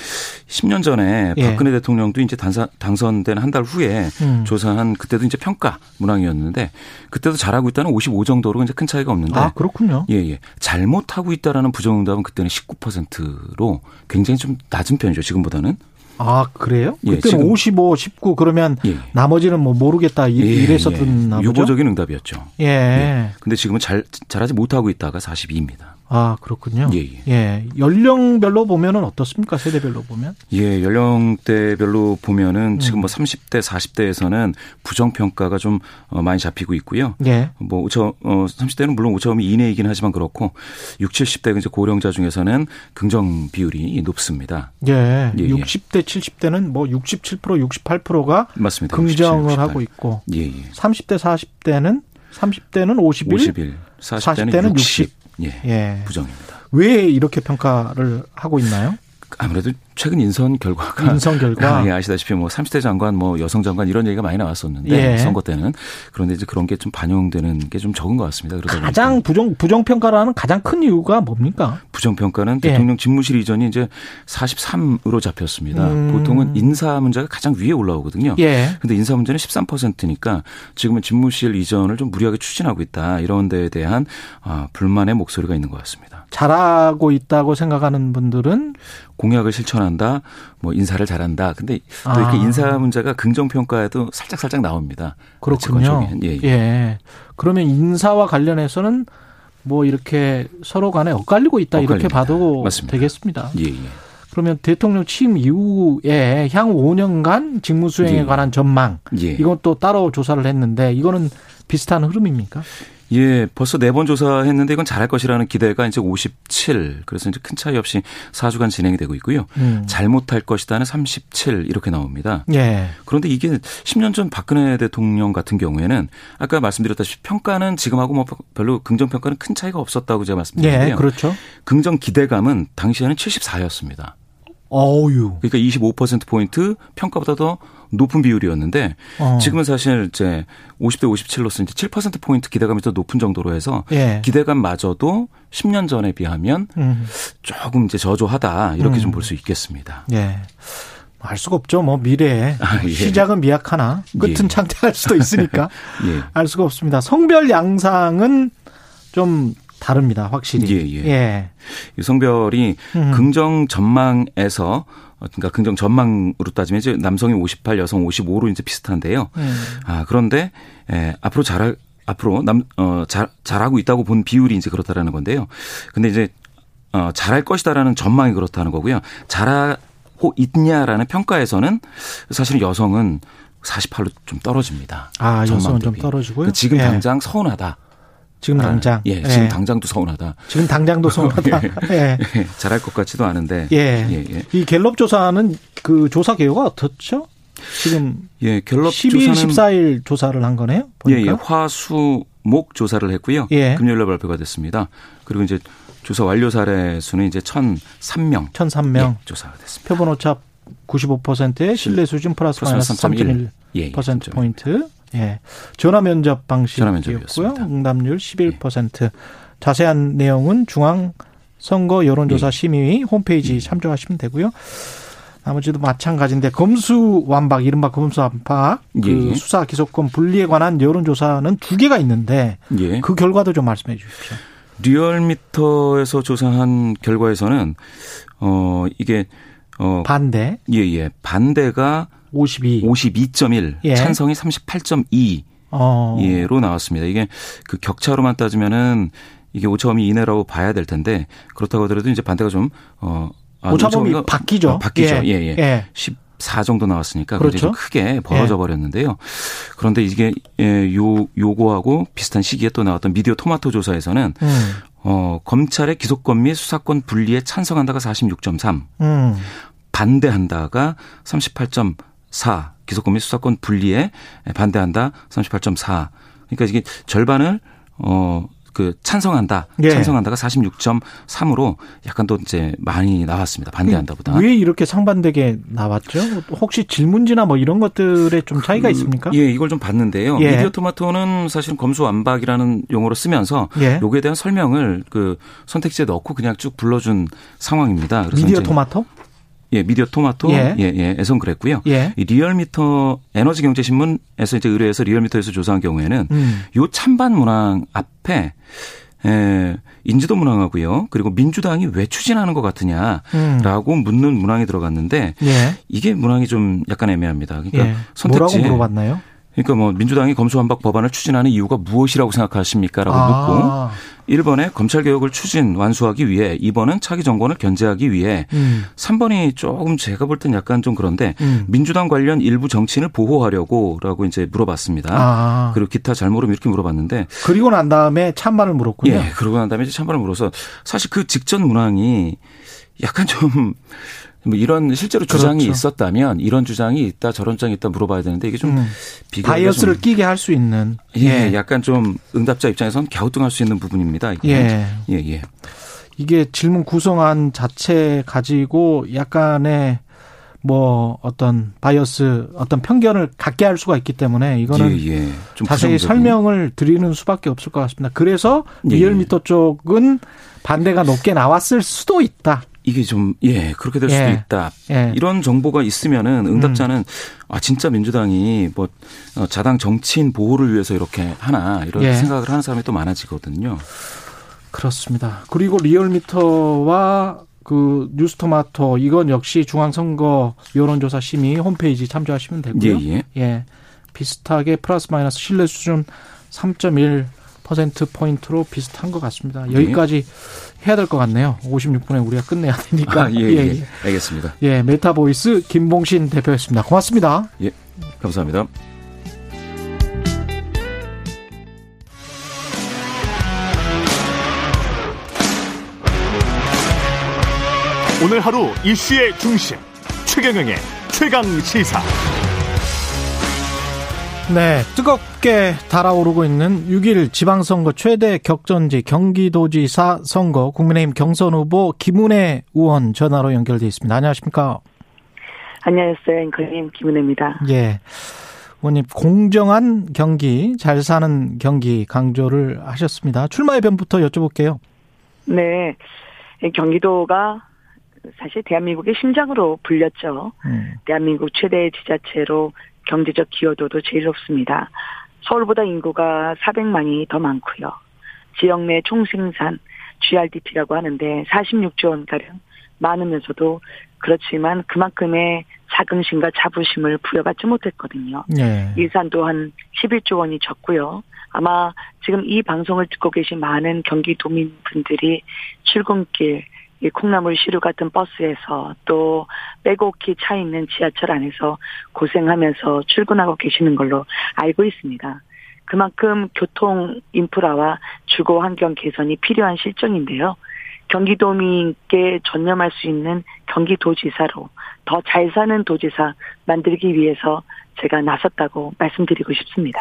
10년 전에 예. 박근혜 대통령도 이제 당선, 당선된 한 달 후에 음. 조사한 그때도 이제 평가 문항이었는데 그때도 잘하고 있다는 55 정도로 이제 큰 차이가 없는데 아, 그렇군요. 예, 예. 잘못하고 있다라는 부정응답은 그때는 19%로 굉장히 좀 낮은 편이죠. 지금보다는. 아, 그래요? 예, 그때는 지금- 55, 19 그러면 예. 나머지는 뭐 모르겠다 이- 예, 이랬었나 예. 보죠. 유보적인 응답이었죠. 예. 예. 근데 지금은 잘 잘하지 못하고 있다가 42입니다. 아, 그렇군요. 예, 예. 예. 연령별로 보면은 어떻습니까? 세대별로 보면? 예, 연령대별로 보면은 음. 지금 뭐 30대, 40대에서는 부정 평가가 좀 어, 많이 잡히고 있고요. 예. 뭐 오차 어 30대는 물론 오차범위 이내이긴 하지만 그렇고 6, 70대 이제 고령자 중에서는 긍정 비율이 높습니다. 예. 예, 예. 60대, 70대는 뭐 67%, 68%가 맞습니다. 긍정을 67, 68. 하고 있고 예, 예. 30대, 40대는 30대는 51, 51, 40대는, 40대는 60. 예. 예. 부정입니다. 왜 이렇게 평가를 하고 있나요? 아무래도 최근 인선 결과가 인선 결과. 아, 예, 아시다시피 뭐 30대 장관 뭐 여성 장관 이런 얘기가 많이 나왔었는데 예. 선거 때는 그런데 이제 그런 게 좀 반영되는 게 좀 적은 것 같습니다. 그러다 보니까 가장 부정 부정 평가라는 가장 큰 이유가 뭡니까? 부정 평가는 예. 대통령 집무실 이전이 이제 43으로 잡혔습니다. 음. 보통은 인사 문제가 가장 위에 올라오거든요. 예. 근데 인사 문제는 13%니까 지금은 집무실 이전을 좀 무리하게 추진하고 있다. 이런 데에 대한 아, 불만의 목소리가 있는 것 같습니다. 잘하고 있다고 생각하는 분들은 공약을 실천 한다, 뭐 인사를 잘한다. 근데 또 이렇게 아. 인사 문제가 긍정 평가에도 살짝 살짝 나옵니다. 그렇군요. 예, 예. 예. 그러면 인사와 관련해서는 뭐 이렇게 서로 간에 엇갈리고 있다 이렇게 엇갈립니다. 봐도 맞습니다. 되겠습니다. 예, 예. 그러면 대통령 취임 이후에 향후 5년간 직무 수행에 예. 관한 전망 예. 이건 또 따로 조사를 했는데 이거는 비슷한 흐름입니까? 예, 벌써 네 번 조사했는데 이건 잘할 것이라는 기대가 이제 57. 그래서 이제 큰 차이 없이 4주간 진행이 되고 있고요. 음. 잘못할 것이다는 37 이렇게 나옵니다. 예. 그런데 이게 10년 전 박근혜 대통령 같은 경우에는 아까 말씀드렸다시피 평가는 지금하고 뭐 별로 긍정 평가는 큰 차이가 없었다고 제가 예, 말씀드렸는데요. 그렇죠. 긍정 기대감은 당시에는 74였습니다. 어유. 그러니까 25% 포인트 평가보다 더 높은 비율이었는데 어. 지금은 사실 이제 50대 57로서 이제 7% 포인트 기대감이 더 높은 정도로 해서 예. 기대감마저도 10년 전에 비하면 음. 조금 이제 저조하다 이렇게 음. 좀볼 수 있겠습니다. 예. 알 수가 없죠. 뭐 미래에 아, 예. 시작은 미약하나 끝은 예. 창대할 수도 있으니까 예. 알 수가 없습니다. 성별 양상은 좀 다릅니다. 확실히. 예, 예. 예. 이 성별이 음. 긍정 전망에서 어, 그러니까 긍정 전망으로 따지면 이제 남성이 58, 여성 55로 이제 비슷한데요. 음. 아, 그런데 에, 앞으로 잘할 앞으로 남, 어, 잘, 잘하고 있다고 본 비율이 이제 그렇다라는 건데요. 근데 이제, 어, 잘할 것이다라는 전망이 그렇다는 거고요. 잘하고 있냐라는 평가에서는 사실 여성은 48로 좀 떨어집니다. 아, 여성은 좀. 떨어지고요. 지금 예. 당장 서운하다. 지금 당장. 예, 지금 당장도 서운하다. 지금 당장도 서운하다. 예. 예, 잘할 것 같지도 않은데. 예. 예, 예. 이 갤럽 조사는 그 조사 개요가 어떻죠? 지금 예, 갤럽 12일, 조사는 14일 조사를 한 거네요. 예, 보니까. 예. 화수 목 조사를 했고요. 예. 금요일날 발표가 됐습니다. 그리고 이제 조사 완료 사례 수는 이제 1,003명 1,003명. 예, 조사가 됐습니다. 표본 오차 95%의 신뢰 수준 플러스 마이너스 3.1 예, 예, 퍼센트 3.1. 포인트. 예. 전화 면접 방식이었고요. 응답률 11%. 자세한 내용은 중앙 선거 여론조사 예. 심의위 홈페이지 참조하시면 되고요. 나머지도 마찬가지인데 검수 완박 이른바 검수 완박 그 예, 예. 수사 기소권 분리에 관한 여론조사는 두 개가 있는데 예. 그 결과도 좀 말씀해 주십시오. 리얼미터에서 조사한 결과에서는 어 이게 어 반대 예예 반대가 52. 52.1, 예. 찬성이 38.2 어. 예로 나왔습니다. 이게 그 격차로만 따지면은 이게 오차범위 이내라고 봐야 될 텐데 그렇다고 하더라도 이제 반대가 좀 어. 아, 오차범위 오차범위가- 바뀌죠. 어, 바뀌죠. 예, 예. 예. 14 정도 나왔으니까 그렇죠. 굉장히 좀 크게 벌어져 버렸는데요. 그런데 이게 예, 요 요거하고 비슷한 시기에 또 나왔던 미디어 토마토 조사에서는 음. 어, 검찰의 기소권 및 수사권 분리에 찬성한다가 46.3, 음. 반대한다가 38.4, 기소권 및 수사권 분리에 반대한다 38.4. 그러니까 이게 절반을 어, 그 찬성한다, 예. 찬성한다가 46.3으로 약간 또 이제 많이 나왔습니다. 반대한다보다. 왜 이렇게 상반되게 나왔죠? 혹시 질문지나 뭐 이런 것들에 좀 차이가 있습니까? 예, 이걸 좀 봤는데요. 예. 미디어 토마토는 사실은 검수완박이라는 용어로 쓰면서 예. 요거에 대한 설명을 그 선택지에 넣고 그냥 쭉 불러준 상황입니다. 미디어 토마토? 예, 미디어 토마토 예. 예, 예, 에선 그랬고요. 예. 이 리얼미터 에너지 경제 신문에서 이제 의뢰해서 리얼미터에서 조사한 경우에는 음. 요 찬반 문항 앞에 에, 인지도 문항하고요. 그리고 민주당이 왜 추진하는 것 같으냐라고 묻는 문항이 들어갔는데 예. 이게 문항이 좀 약간 애매합니다. 그러니까 예. 뭐라고 선택지에 물어봤나요? 그러니까 뭐 민주당이 검수완박 법안을 추진하는 이유가 무엇이라고 생각하십니까라고 묻고 아. 1번에 검찰 개혁을 추진 완수하기 위해 2번은 차기 정권을 견제하기 위해 음. 3번이 조금 제가 볼 땐 약간 좀 그런데 음. 민주당 관련 일부 정치인을 보호하려고라고 이제 물어봤습니다. 아. 그리고 기타 잘 모름 이렇게 물어봤는데 그리고 난 다음에 찬반을 물었군요. 예 그러고 난 다음에 이제 찬반을 물어서 사실 그 직전 문항이 약간 좀 뭐 이런 실제로 주장이 그렇죠. 있었다면 이런 주장이 있다 저런 주장이 있다 물어봐야 되는데 이게 좀 음. bias를 좀 끼게 할 수 있는. 예, 약간 좀 응답자 입장에선 갸우뚱할 수 있는 부분입니다. 이게. 예. 예, 예. 이게 질문 구성안 자체 가지고 약간의 뭐 어떤 bias, 어떤 편견을 갖게 할 수가 있기 때문에 이거는 예, 예. 좀 자세히 부정적인. 설명을 드리는 수밖에 없을 것 같습니다. 그래서 예, 리얼미터 쪽은 반대가 높게 나왔을 수도 있다. 이게 좀, 예, 그렇게 될 수도 예. 있다. 예. 이런 정보가 있으면은 응답자는 아, 진짜 민주당이 뭐 어, 자당 정치인 보호를 위해서 이렇게 하나 이런 예. 생각을 하는 사람이 또 많아지거든요. 그렇습니다. 그리고 리얼미터와 그 뉴스토마토 이건 역시 중앙선거 여론조사 심의 홈페이지 참조하시면 되고요. 예, 예. 비슷하게 플러스 마이너스 신뢰 수준 3.1 퍼센트 포인트로 비슷한 것 같습니다. 여기까지 해야 될 것 같네요. 56분에 우리가 끝내야 되니까. 아, 예, 예. 알겠습니다. 예, 메타보이스 김봉신 대표였습니다. 고맙습니다. 예. 감사합니다. 오늘 하루 이슈의 중심 최경영의 최강 시사. 네, 뜨겁게 달아오르고 있는 6일 지방선거 최대 격전지 경기도지사 선거 국민의힘 경선 후보 김은혜 의원 전화로 연결돼 있습니다. 안녕하십니까? 안녕하세요. 앵커님 김은혜입니다. 예. 의원님 공정한 경기, 잘 사는 경기 강조를 하셨습니다. 출마의 변부터 여쭤볼게요. 네. 이 경기도가 사실 대한민국의 심장으로 불렸죠. 음, 대한민국 최대 지자체로 경제적 기여도도 제일 높습니다. 서울보다 인구가 400만이 더 많고요. 지역 내 총생산, GRDP라고 하는데 46조 원가량 많으면서도 그렇지만 그만큼의 자긍심과 자부심을 부여받지 못했거든요. 예. 예산도 한 11조 원이 적고요. 아마 지금 이 방송을 듣고 계신 많은 경기도민분들이 출근길 이 콩나물 시루 같은 버스에서 또 빼곡히 차 있는 지하철 안에서 고생하면서 출근하고 계시는 걸로 알고 있습니다. 그만큼 교통 인프라와 주거 환경 개선이 필요한 실정인데요. 경기도민께 전념할 수 있는 경기도지사로 더 잘 사는 도지사 만들기 위해서 제가 나섰다고 말씀드리고 싶습니다.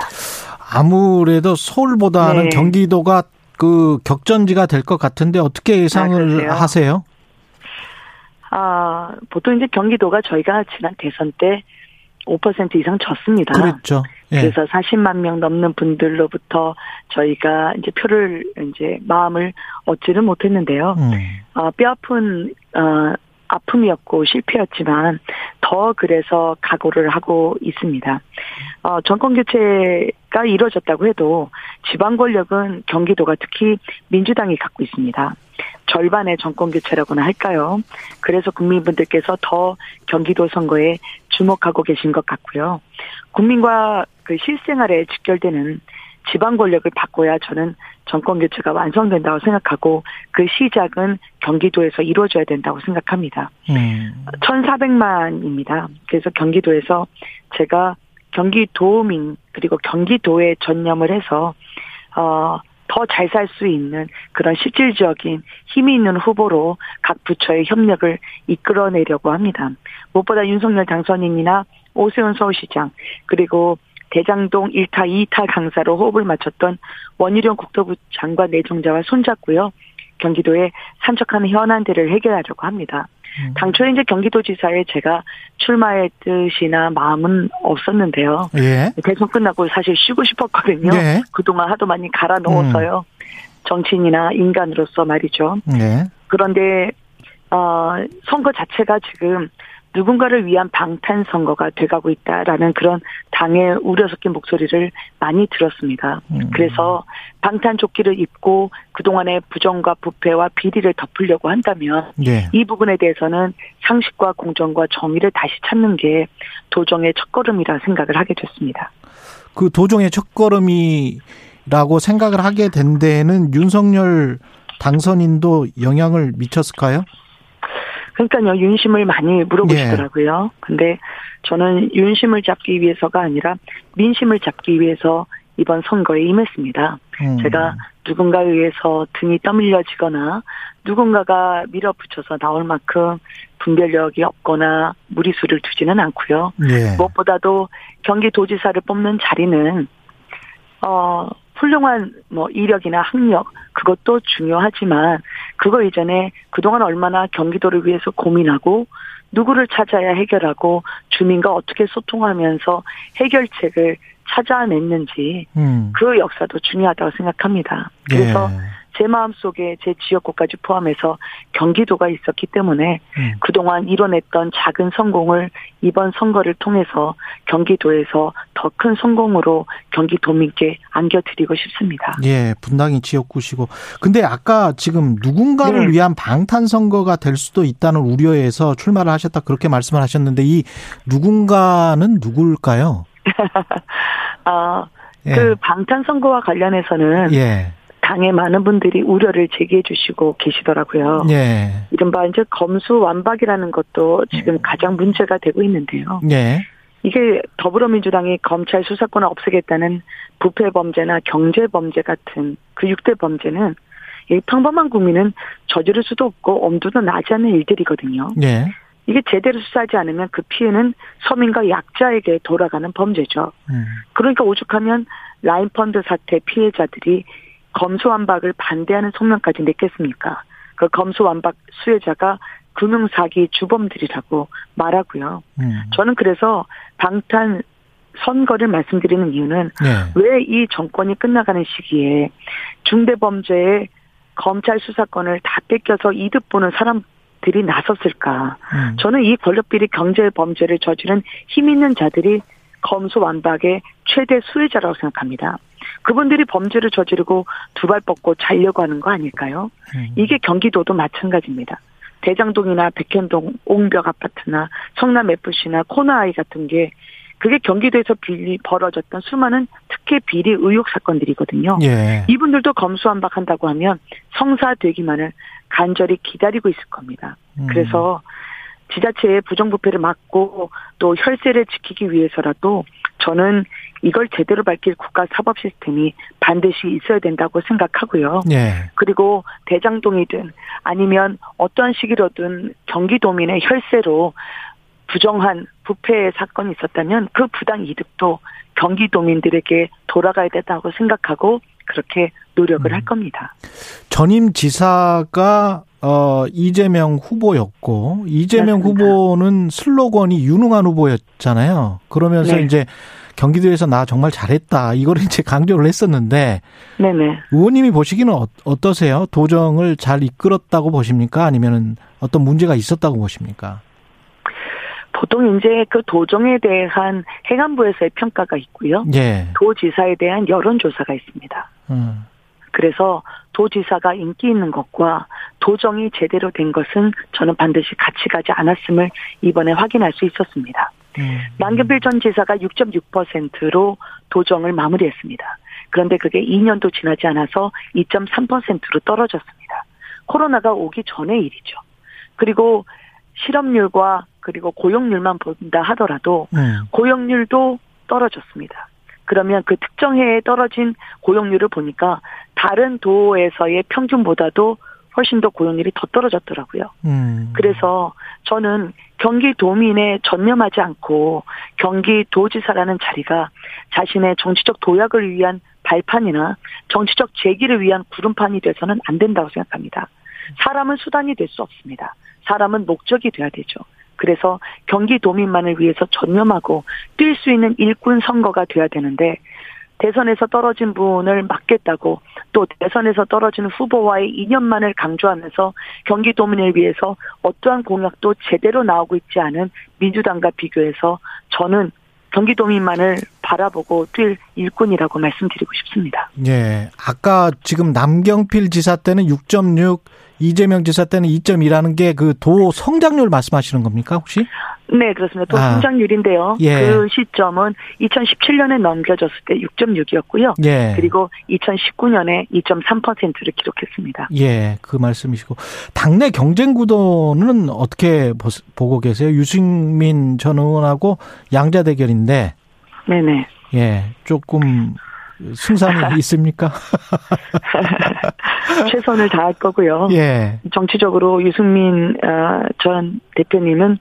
아무래도 서울보다는 네. 경기도가 그 격전지가 될 것 같은데 어떻게 예상을 아? 하세요? 아, 보통 이제 경기도가 저희가 지난 대선 때 5% 이상 졌습니다. 그랬죠. 예. 그래서 40만 명 넘는 분들로부터 저희가 이제 표를 이제 마음을 얻지는 못했는데요. 음. 어, 뼈아픈 어, 아픔이었고 실패였지만 더 그래서 각오를 하고 있습니다. 어, 정권 교체가 이루어졌다고 해도 지방 권력은 경기도가 특히 민주당이 갖고 있습니다. 절반의 정권 교체라고나 할까요? 그래서 국민분들께서 더 경기도 선거에 주목하고 계신 것 같고요. 국민과 그 실생활에 직결되는 지방 권력을 바꿔야 저는 정권 교체가 완성된다고 생각하고 그 시작은 경기도에서 이루어져야 된다고 생각합니다. 음. 1,400만입니다. 그래서 경기도에서 제가 경기도민 그리고 경기도에 전념을 해서 어, 더 잘 살 수 있는 그런 실질적인 힘이 있는 후보로 각 부처의 협력을 이끌어내려고 합니다. 무엇보다 윤석열 당선인이나 오세훈 서울시장 그리고 대장동 1타, 2타 강사로 호흡을 맞췄던 원희룡 국토부 장관 내정자와 손잡고요. 경기도에 산적한 현안들을 해결하려고 합니다. 음. 당초에 이제 경기도지사에 제가 출마할 뜻이나 마음은 없었는데요. 예. 대선 끝나고 사실 쉬고 싶었거든요. 네. 그동안 하도 많이 갈아 넣어서요. 정치인이나 인간으로서 말이죠. 예. 그런데 어 선거 자체가 지금 누군가를 위한 방탄 선거가 돼가고 있다라는 그런 당의 우려 섞인 목소리를 많이 들었습니다. 음. 그래서 방탄 조끼를 입고 그동안의 부정과 부패와 비리를 덮으려고 한다면 예. 이 부분에 대해서는 상식과 공정과 정의를 다시 찾는 게 도정의 첫걸음이라 생각을 하게 됐습니다. 그 도종의 첫걸음이라고 생각을 하게 된 데에는 윤석열 당선인도 영향을 미쳤을까요? 그러니까요, 윤심을 많이 물어보시더라고요. 근데 저는 윤심을 잡기 위해서가 아니라 민심을 잡기 위해서 이번 선거에 임했습니다. 음. 제가 누군가에 의해서 등이 떠밀려지거나 누군가가 밀어붙여서 나올 만큼 분별력이 없거나 무리수를 두지는 않고요. 예. 무엇보다도 경기도지사를 뽑는 자리는 어 훌륭한 뭐 이력이나 학력 그것도 중요하지만 그거 이전에 그동안 얼마나 경기도를 위해서 고민하고 누구를 찾아야 해결하고 주민과 어떻게 소통하면서 해결책을 찾아냈는지 음. 그 역사도 중요하다고 생각합니다. 그래서 예. 제 마음속에 제 지역구까지 포함해서 경기도가 있었기 때문에 음. 그동안 이뤄냈던 작은 성공을 이번 선거를 통해서 경기도에서 더 큰 성공으로 경기도민께 안겨드리고 싶습니다. 예, 분당이 지역구시고. 근데 아까 지금 누군가를 네. 위한 방탄 선거가 될 수도 있다는 우려에서 출마를 하셨다 그렇게 말씀을 하셨는데 이 누군가는 누굴까요? 아, 예. 그 방탄 선거와 관련해서는 예. 당의 많은 분들이 우려를 제기해 주시고 계시더라고요. 예. 이른바 이제 검수 완박이라는 것도 지금 가장 문제가 되고 있는데요. 예. 이게 더불어민주당이 검찰 수사권을 없애겠다는 부패 범죄나 경제 범죄 같은 그 6대 범죄는 이 평범한 국민은 저지를 수도 없고 엄두도 나지 않는 일들이거든요. 예. 이게 제대로 수사하지 않으면 그 피해는 서민과 약자에게 돌아가는 범죄죠. 음. 그러니까 오죽하면 라인펀드 사태 피해자들이 검수완박을 반대하는 성명까지 냈겠습니까? 그 검수완박 수혜자가 금융사기 주범들이라고 말하고요. 음. 저는 그래서 방탄 선거를 말씀드리는 이유는 예. 왜이 정권이 끝나가는 시기에 중대범죄의 검찰 수사권을 다 뺏겨서 이득 보는 사람들이 나섰을까? 음. 저는 이 권력비리 경제 범죄를 저지른 힘 있는 자들이 검수완박의 최대 수혜자라고 생각합니다. 그분들이 범죄를 저지르고 두 발 뻗고 자려고 하는 거 아닐까요? 음. 이게 경기도도 마찬가지입니다. 대장동이나 백현동, 옹벽 아파트나 성남 FC나 코나아이 같은 게 그게 경기도에서 비리 벌어졌던 수많은 특혜 비리 의혹 사건들이거든요. 예. 이분들도 검수완박한다고 하면 성사되기만을 간절히 기다리고 있을 겁니다. 음. 그래서 지자체의 부정부패를 막고 또 혈세를 지키기 위해서라도 저는 이걸 제대로 밝힐 국가 사법 시스템이 반드시 있어야 된다고 생각하고요. 예. 그리고 대장동이든 아니면 어떠한 시기로든 경기도민의 혈세로 부정한 부패 사건이 있었다면 그 부당 이득도 경기도민들에게 돌아가야 된다고 생각하고 그렇게 노력을 할 겁니다. 전임 지사가 어 이재명 후보였고 이재명 맞습니다. 후보는 슬로건이 유능한 후보였잖아요. 그러면서 네. 이제 경기도에서 나 정말 잘했다 이걸 이제 강조를 했었는데 네네. 의원님이 보시기는 어- 어떠세요? 도정을 잘 이끌었다고 보십니까? 아니면은 어떤 문제가 있었다고 보십니까? 보통 이제 그 도정에 대한 행안부에서의 평가가 있고요. 예. 도지사에 대한 여론조사가 있습니다. 음. 그래서 도지사가 인기 있는 것과 도정이 제대로 된 것은 저는 반드시 같이 가지 않았음을 이번에 확인할 수 있었습니다. 음. 남경필 전 지사가 6.6%로 도정을 마무리했습니다. 그런데 그게 2년도 지나지 않아서 2.3%로 떨어졌습니다. 코로나가 오기 전의 일이죠. 그리고 실업률과 그리고 고용률만 본다 하더라도 음. 고용률도 떨어졌습니다. 그러면 그 특정 해에 떨어진 고용률을 보니까 다른 도에서의 평균보다도 훨씬 더 고용률이 더 떨어졌더라고요. 음. 그래서 저는 경기 도민에 전념하지 않고 경기 도지사라는 자리가 자신의 정치적 도약을 위한 발판이나 정치적 재기를 위한 구름판이 돼서는 안 된다고 생각합니다. 사람은 수단이 될 수 없습니다. 사람은 목적이 돼야 되죠. 그래서 경기도민만을 위해서 전념하고 뛸 수 있는 일꾼 선거가 돼야 되는데 대선에서 떨어진 분을 막겠다고 또 대선에서 떨어진 후보와의 인연만을 강조하면서 경기도민을 위해서 어떠한 공약도 제대로 나오고 있지 않은 민주당과 비교해서 저는 경기도민만을 바라보고 뛸 일꾼이라고 말씀드리고 싶습니다. 예. 아까 지금 남경필 지사 때는 6.6, 이재명 지사 때는 2.2라는 게 그 도 성장률 말씀하시는 겁니까, 혹시? 네, 그렇습니다. 또 아. 성장률인데요. 예. 그 시점은 2017년에 넘겨졌을 때 6.6이었고요. 예. 그리고 2019년에 2.3%를 기록했습니다. 예, 그 말씀이시고. 당내 경쟁 구도는 어떻게 보- 보고 계세요? 유승민 전 의원하고 양자 대결인데, 네 네. 예, 조금 승산이 있습니까? 최선을 다할 거고요. 예, 정치적으로 유승민 어, 전 대표님은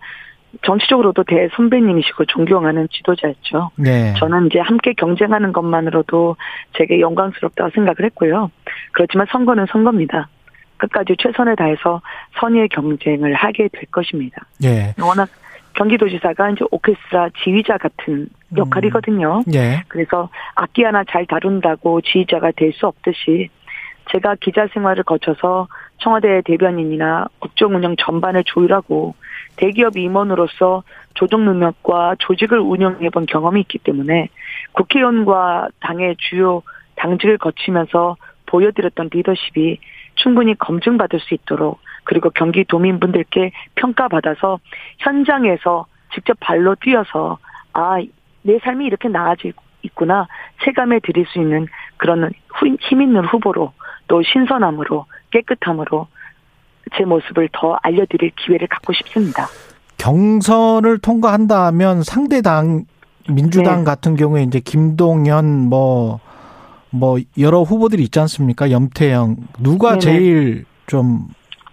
정치적으로도 대 선배님이시고 존경하는 지도자였죠. 네. 저는 이제 함께 경쟁하는 것만으로도 제게 영광스럽다고 생각을 했고요. 그렇지만 선거는 선거입니다. 끝까지 최선을 다해서 선의의 경쟁을 하게 될 것입니다. 예, 워낙 경기도지사가 이제 오케스트라 지휘자 같은 역할이거든요. 예, 그래서 악기 하나 잘 다룬다고 지휘자가 될 수 없듯이 제가 기자 생활을 거쳐서 청와대 대변인이나 국정 운영 전반을 조율하고 대기업 임원으로서 조정 능력과 조직을 운영해 본 경험이 있기 때문에 국회의원과 당의 주요 당직을 거치면서 보여드렸던 리더십이 충분히 검증받을 수 있도록 그리고 경기도민분들께 평가받아서 현장에서 직접 발로 뛰어서 아, 내 삶이 이렇게 나아지고 있구나 체감해 드릴 수 있는 그런 후- 힘 있는 후보로 또 신선함으로 깨끗함으로 제 모습을 더 알려드릴 기회를 갖고 싶습니다. 경선을 통과한다면 상대당 민주당 네. 같은 경우에 이제 김동연 뭐, 뭐, 여러 후보들이 있지 않습니까? 염태영. 누가 네네. 제일 좀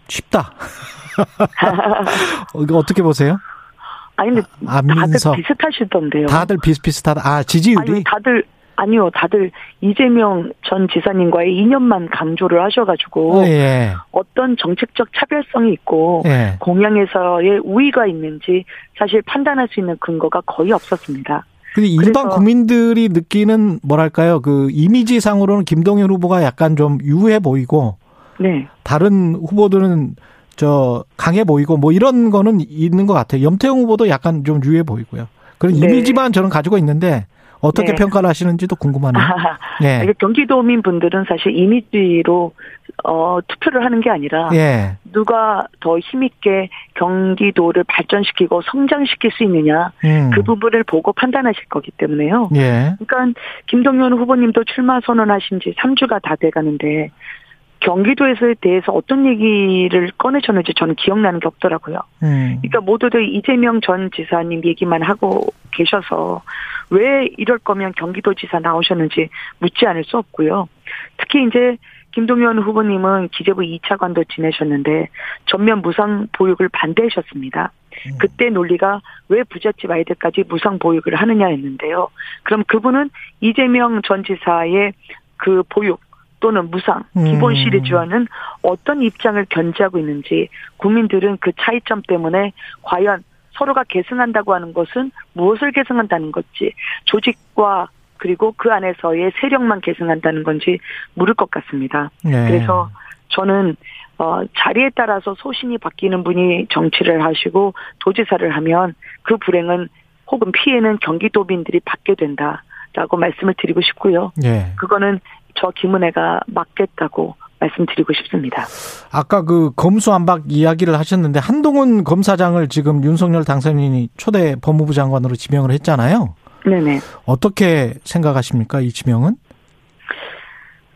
쉽다? 이거 어떻게 보세요? 아니 근데 안민석. 다들 비슷하시던데요. 다들 비슷비슷하다. 아, 지지율이? 아니 다들 아니요 다들 이재명 전 지사님과의 인연만 강조를 하셔가지고 어, 예. 어떤 정책적 차별성이 있고 예. 공약에서의 우위가 있는지 사실 판단할 수 있는 근거가 거의 없었습니다. 근데 일반 국민들이 느끼는 뭐랄까요? 그 이미지상으로는 김동연 후보가 약간 좀 유해 보이고 네. 다른 후보들은 저 강해 보이고 뭐 이런 거는 있는 것 같아요. 염태영 후보도 약간 좀 유해 보이고요. 그런 네. 이미지만 저는 가지고 있는데 어떻게 네. 평가를 하시는지도 궁금하네요. 예. 이게 경기도민 분들은 사실 이미지로 어, 투표를 하는 게 아니라 예. 누가 더 힘있게 경기도를 발전시키고 성장시킬 수 있느냐 음. 그 부분을 보고 판단하실 거기 때문에요. 예. 그러니까 김동연 후보님도 출마 선언하신 지 3주가 다 돼가는데 경기도에서에 대해서 어떤 얘기를 꺼내셨는지 저는 기억나는 게 없더라고요. 음. 그러니까 모두들 이재명 전 지사님 얘기만 하고 계셔서 왜 이럴 거면 경기도지사 나오셨는지 묻지 않을 수 없고요. 특히 이제 김동연 후보님은 기재부 2차관도 지내셨는데 전면 무상 보육을 반대하셨습니다. 그때 논리가 왜 부잣집 아이들까지 무상 보육을 하느냐였는데요. 그럼 그분은 이재명 전 지사의 그 보육 또는 무상 기본 음. 시리즈와는 어떤 입장을 견지하고 있는지 국민들은 그 차이점 때문에 과연 서로가 계승한다고 하는 것은 무엇을 계승한다는 건지 조직과 그리고 그 안에서의 세력만 계승한다는 건지 물을 것 같습니다. 예. 그래서 저는 어, 자리에 따라서 소신이 바뀌는 분이 정치를 하시고 도지사를 하면 그 불행은 혹은 피해는 경기도민들이 받게 된다라고 말씀을 드리고 싶고요. 예. 그거는 저 김은혜가 맡겠다고 말씀드리고 싶습니다. 아까 그 검수안박 이야기를 하셨는데 한동훈 검사장을 지금 윤석열 당선인이 초대 법무부 장관으로 지명을 했잖아요. 네네. 어떻게 생각하십니까? 이 지명은?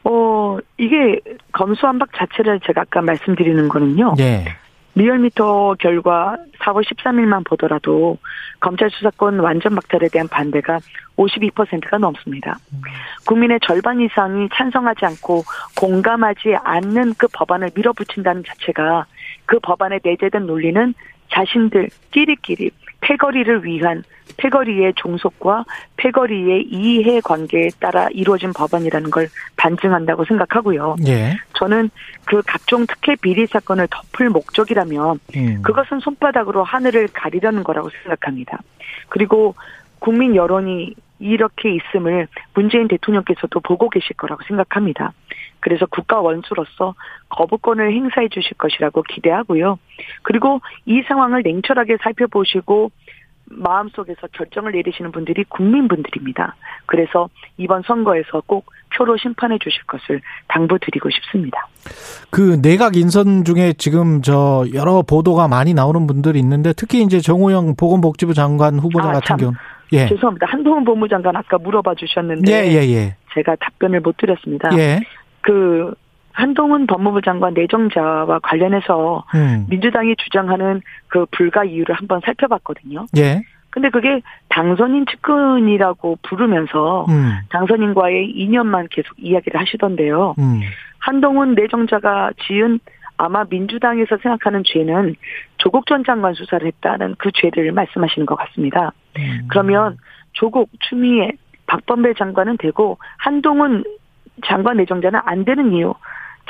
어, 이게 검수안박 자체를 제가 아까 말씀드리는 거는요. 예. 리얼미터 결과 4월 13일만 보더라도 검찰 수사권 완전 박탈에 대한 반대가 52%가 넘습니다. 국민의 절반 이상이 찬성하지 않고 공감하지 않는 그 법안을 밀어붙인다는 자체가 그 법안에 내재된 논리는 자신들 끼리끼리 패거리를 위한 패거리의 종속과 패거리의 이해 관계에 따라 이루어진 법안이라는 걸 반증한다고 생각하고요. 예. 저는 그 각종 특혜 비리 사건을 덮을 목적이라면 음. 그것은 손바닥으로 하늘을 가리려는 거라고 생각합니다. 그리고 국민 여론이 이렇게 있음을 문재인 대통령께서도 보고 계실 거라고 생각합니다. 그래서 국가 원수로서 거부권을 행사해 주실 것이라고 기대하고요. 그리고 이 상황을 냉철하게 살펴보시고 마음속에서 결정을 내리시는 분들이 국민분들입니다. 그래서 이번 선거에서 꼭 표로 심판해 주실 것을 당부드리고 싶습니다. 그 내각 인선 중에 지금 저 여러 보도가 많이 나오는 분들이 있는데 특히 이제 정호영 보건복지부 장관 후보자 아, 같은 참. 경우 예. 죄송합니다. 한동훈 법무장관 아까 물어봐 주셨는데 예, 예, 예. 제가 답변을 못 드렸습니다. 예. 그 한동훈 법무부 장관 내정자와 관련해서 음. 민주당이 주장하는 그 불가 이유를 한번 살펴봤거든요. 예. 근데 그게 당선인 측근이라고 부르면서 음. 당선인과의 인연만 계속 이야기를 하시던데요. 음. 한동훈 내정자가 지은 아마 민주당에서 생각하는 죄는 조국 전 장관 수사를 했다는 그 죄를 말씀하시는 것 같습니다. 음. 그러면 조국, 추미애, 박범배 장관은 되고 한동훈 장관 내정자는 안 되는 이유,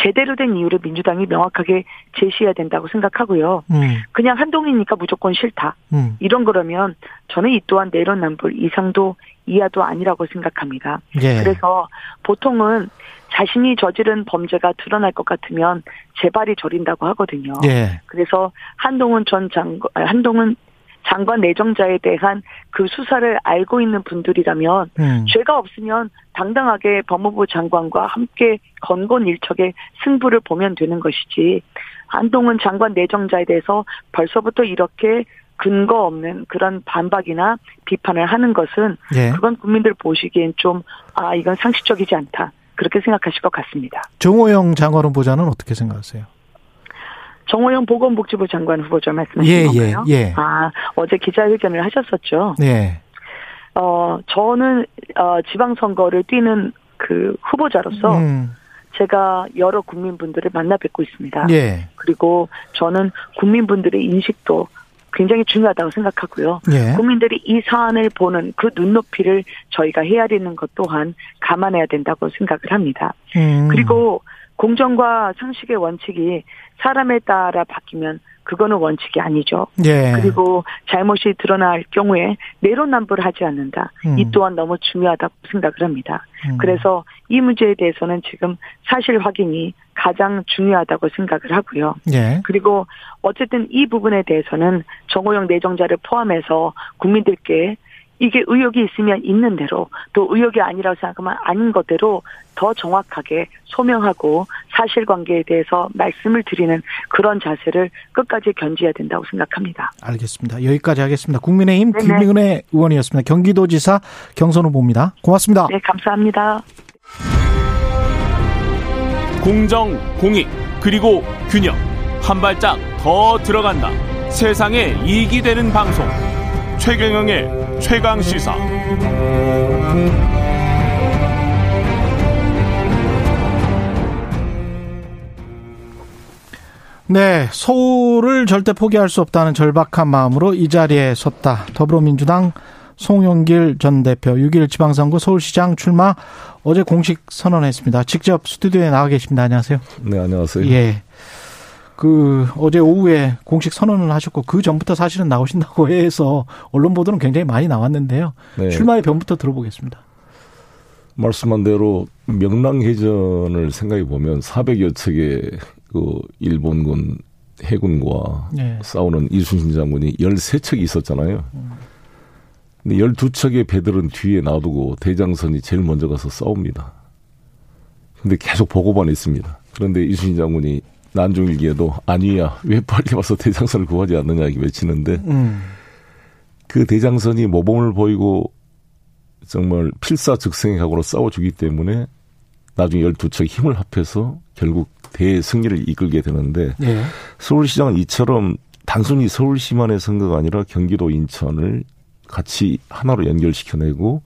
제대로 된 이유를 민주당이 명확하게 제시해야 된다고 생각하고요. 음. 그냥 한동훈이니까 무조건 싫다. 음. 이런 거라면 저는 이 또한 내로남불 이상도 이하도 아니라고 생각합니다. 예. 그래서 보통은 자신이 저지른 범죄가 드러날 것 같으면 재발이 저린다고 하거든요. 예. 그래서 한동훈 전 장관, 아니, 한동훈 장관 내정자에 대한 그 수사를 알고 있는 분들이라면 음. 죄가 없으면 당당하게 법무부 장관과 함께 건곤일척의 승부를 보면 되는 것이지 한동훈 장관 내정자에 대해서 벌써부터 이렇게 근거 없는 그런 반박이나 비판을 하는 것은 예. 그건 국민들 보시기엔 좀 아 이건 상식적이지 않다 그렇게 생각하실 것 같습니다. 정호영 장관 후보자는 어떻게 생각하세요? 정호영 보건복지부 장관 후보자 말씀하신 예, 건가요? 예, 예. 아 어제 기자회견을 하셨었죠. 예. 어 저는 어 지방선거를 뛰는 그 후보자로서 음. 제가 여러 국민분들을 만나 뵙고 있습니다. 예. 그리고 저는 국민분들의 인식도 굉장히 중요하다고 생각하고요. 예. 국민들이 이 사안을 보는 그 눈높이를 저희가 헤아리는 것 또한 감안해야 된다고 생각을 합니다. 음. 그리고 공정과 상식의 원칙이 사람에 따라 바뀌면 그거는 원칙이 아니죠. 예. 그리고 잘못이 드러날 경우에 내로남불하지 않는다. 음. 이 또한 너무 중요하다고 생각을 합니다. 음. 그래서 이 문제에 대해서는 지금 사실 확인이 가장 중요하다고 생각을 하고요. 예. 그리고 어쨌든 이 부분에 대해서는 정호영 내정자를 포함해서 국민들께 이게 의혹이 있으면 있는 대로 또 의혹이 아니라고 생각하면 아닌 것대로 더 정확하게 소명하고 사실관계에 대해서 말씀을 드리는 그런 자세를 끝까지 견지해야 된다고 생각합니다. 알겠습니다. 여기까지 하겠습니다. 국민의힘 네네. 김민혜 의원이었습니다. 경기도지사 경선 후보입니다. 고맙습니다. 네, 감사합니다. 공정, 공익, 그리고 균형. 한 발짝 더 들어간다. 세상에 이익이 되는 방송. 최경영의 최강 시사. 네, 서울을 절대 포기할 수 없다는 절박한 마음으로 이 자리에 섰다. 더불어민주당 송영길 전 대표 6.1 지방선거 서울시장 출마 어제 공식 선언했습니다. 직접 스튜디오에 나와 계십니다. 안녕하세요. 네, 안녕하세요. 예. 그 어제 오후에 공식 선언을 하셨고 그 전부터 사실은 나오신다고 해서 언론 보도는 굉장히 많이 나왔는데요. 네, 출마의 변부터 들어보겠습니다. 말씀한 대로 명랑해전을 생각해 보면 400여 척의 그 일본군 해군과 예. 싸우는 이순신 장군이 13척이 있었잖아요. 근데 12척의 배들은 뒤에 놔두고 대장선이 제일 먼저 가서 싸웁니다. 근데 계속 보고만 있습니다. 그런데 이순신 장군이 난중일기에도 아니야 왜 빨리 와서 대장선을 구하지 않느냐 이렇게 외치는데 음. 그 대장선이 모범을 보이고 정말 필사즉생의 각오로 싸워주기 때문에 나중에 12척 힘을 합해서 결국 대승리를 이끌게 되는데 예. 서울시장은 이처럼 단순히 서울시만의 선거가 아니라 경기도 인천을 같이 하나로 연결시켜내고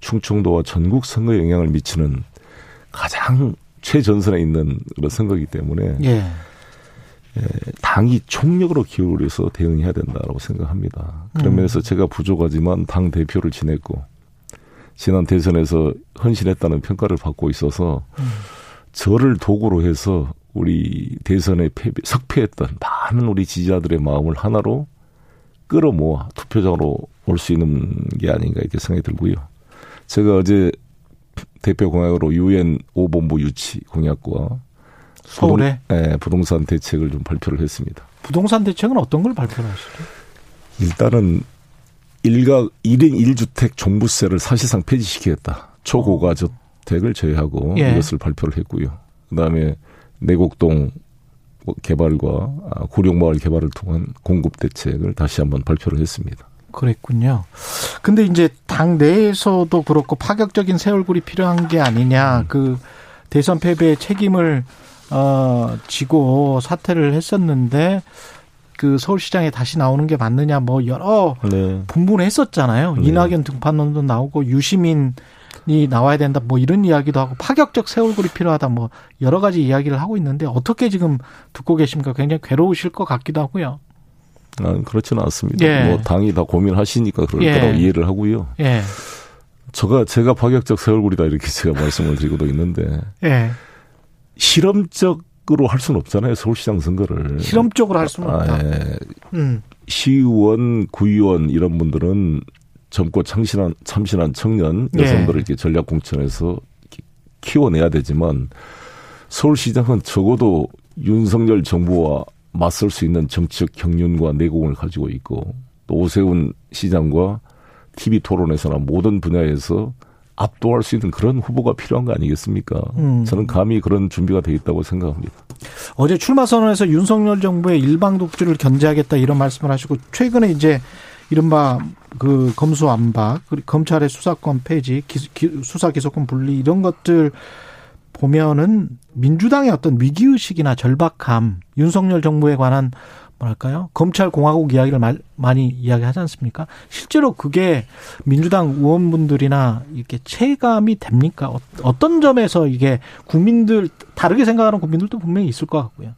충청도와 전국 선거에 영향을 미치는 가장 최전선에 있는 그런 선거이기 때문에 예. 당이 총력으로 기울여서 대응해야 된다고 생각합니다. 그런 음. 면에서 제가 부족하지만 당 대표를 지냈고 지난 대선에서 헌신했다는 평가를 받고 있어서 음. 저를 도구로 해서 우리 대선에 패배, 석패했던 많은 우리 지지자들의 마음을 하나로 끌어모아 투표장으로 올 수 있는 게 아닌가 이렇게 생각이 들고요. 제가 어제 대표 공약으로 유엔 5본부 유치 공약과 서울에 부동, 예, 부동산 대책을 좀 발표를 했습니다. 부동산 대책은 어떤 걸 발표를 하시죠? 일단은 일가 1인 1주택 종부세를 사실상 폐지시키겠다. 초고가 주택을 제외하고 예. 이것을 발표를 했고요. 그다음에 내곡동 개발과 아, 구룡마을 개발을 통한 공급 대책을 다시 한번 발표를 했습니다. 그랬군요. 근데 이제 당 내에서도 그렇고 파격적인 새 얼굴이 필요한 게 아니냐. 음. 그 대선 패배의 책임을 어 지고 사퇴를 했었는데 그 서울시장에 다시 나오는 게 맞느냐 뭐 여러 네. 분분했었잖아요. 네. 이낙연 등판론도 나오고 유시민 이 나와야 된다 뭐 이런 이야기도 하고 파격적 새 얼굴이 필요하다 뭐 여러 가지 이야기를 하고 있는데 어떻게 지금 듣고 계십니까? 굉장히 괴로우실 것 같기도 하고요. 아, 그렇지는 않습니다. 예. 뭐 당이 다 고민하시니까 그럴 예. 거라고 이해를 하고요. 예. 제가 제가 파격적 새 얼굴이다 이렇게 제가 말씀을 드리고도 있는데 예. 실험적으로 할 수는 없잖아요. 서울시장 선거를. 실험적으로 할 수는 없다. 아, 예. 음. 시의원, 구의원 이런 분들은 젊고 참신한 참신한 청년 예. 여성들을 이렇게 전략 공천해서 키- 키워내야 되지만 서울시장은 적어도 윤석열 정부와 맞설 수 있는 정치적 경륜과 내공을 가지고 있고 또 오세훈 시장과 TV 토론에서나 모든 분야에서 압도할 수 있는 그런 후보가 필요한 거 아니겠습니까? 음. 저는 감히 그런 준비가 돼 있다고 생각합니다. 어제 출마 선언에서 윤석열 정부의 일방 독주를 견제하겠다 이런 말씀을 하시고 최근에 이제 이른바 그 검수 안박 그리고 검찰의 수사권 폐지 기- 기- 수사 기소권 분리 이런 것들 보면은 민주당의 어떤 위기 의식이나 절박함 윤석열 정부에 관한 뭐랄까요 검찰 공화국 이야기를 말- 많이 이야기하지 않습니까? 실제로 그게 민주당 의원분들이나 이렇게 체감이 됩니까? 어- 어떤 점에서 이게 국민들 다르게 생각하는 국민들도 분명히 있을 것 같고요.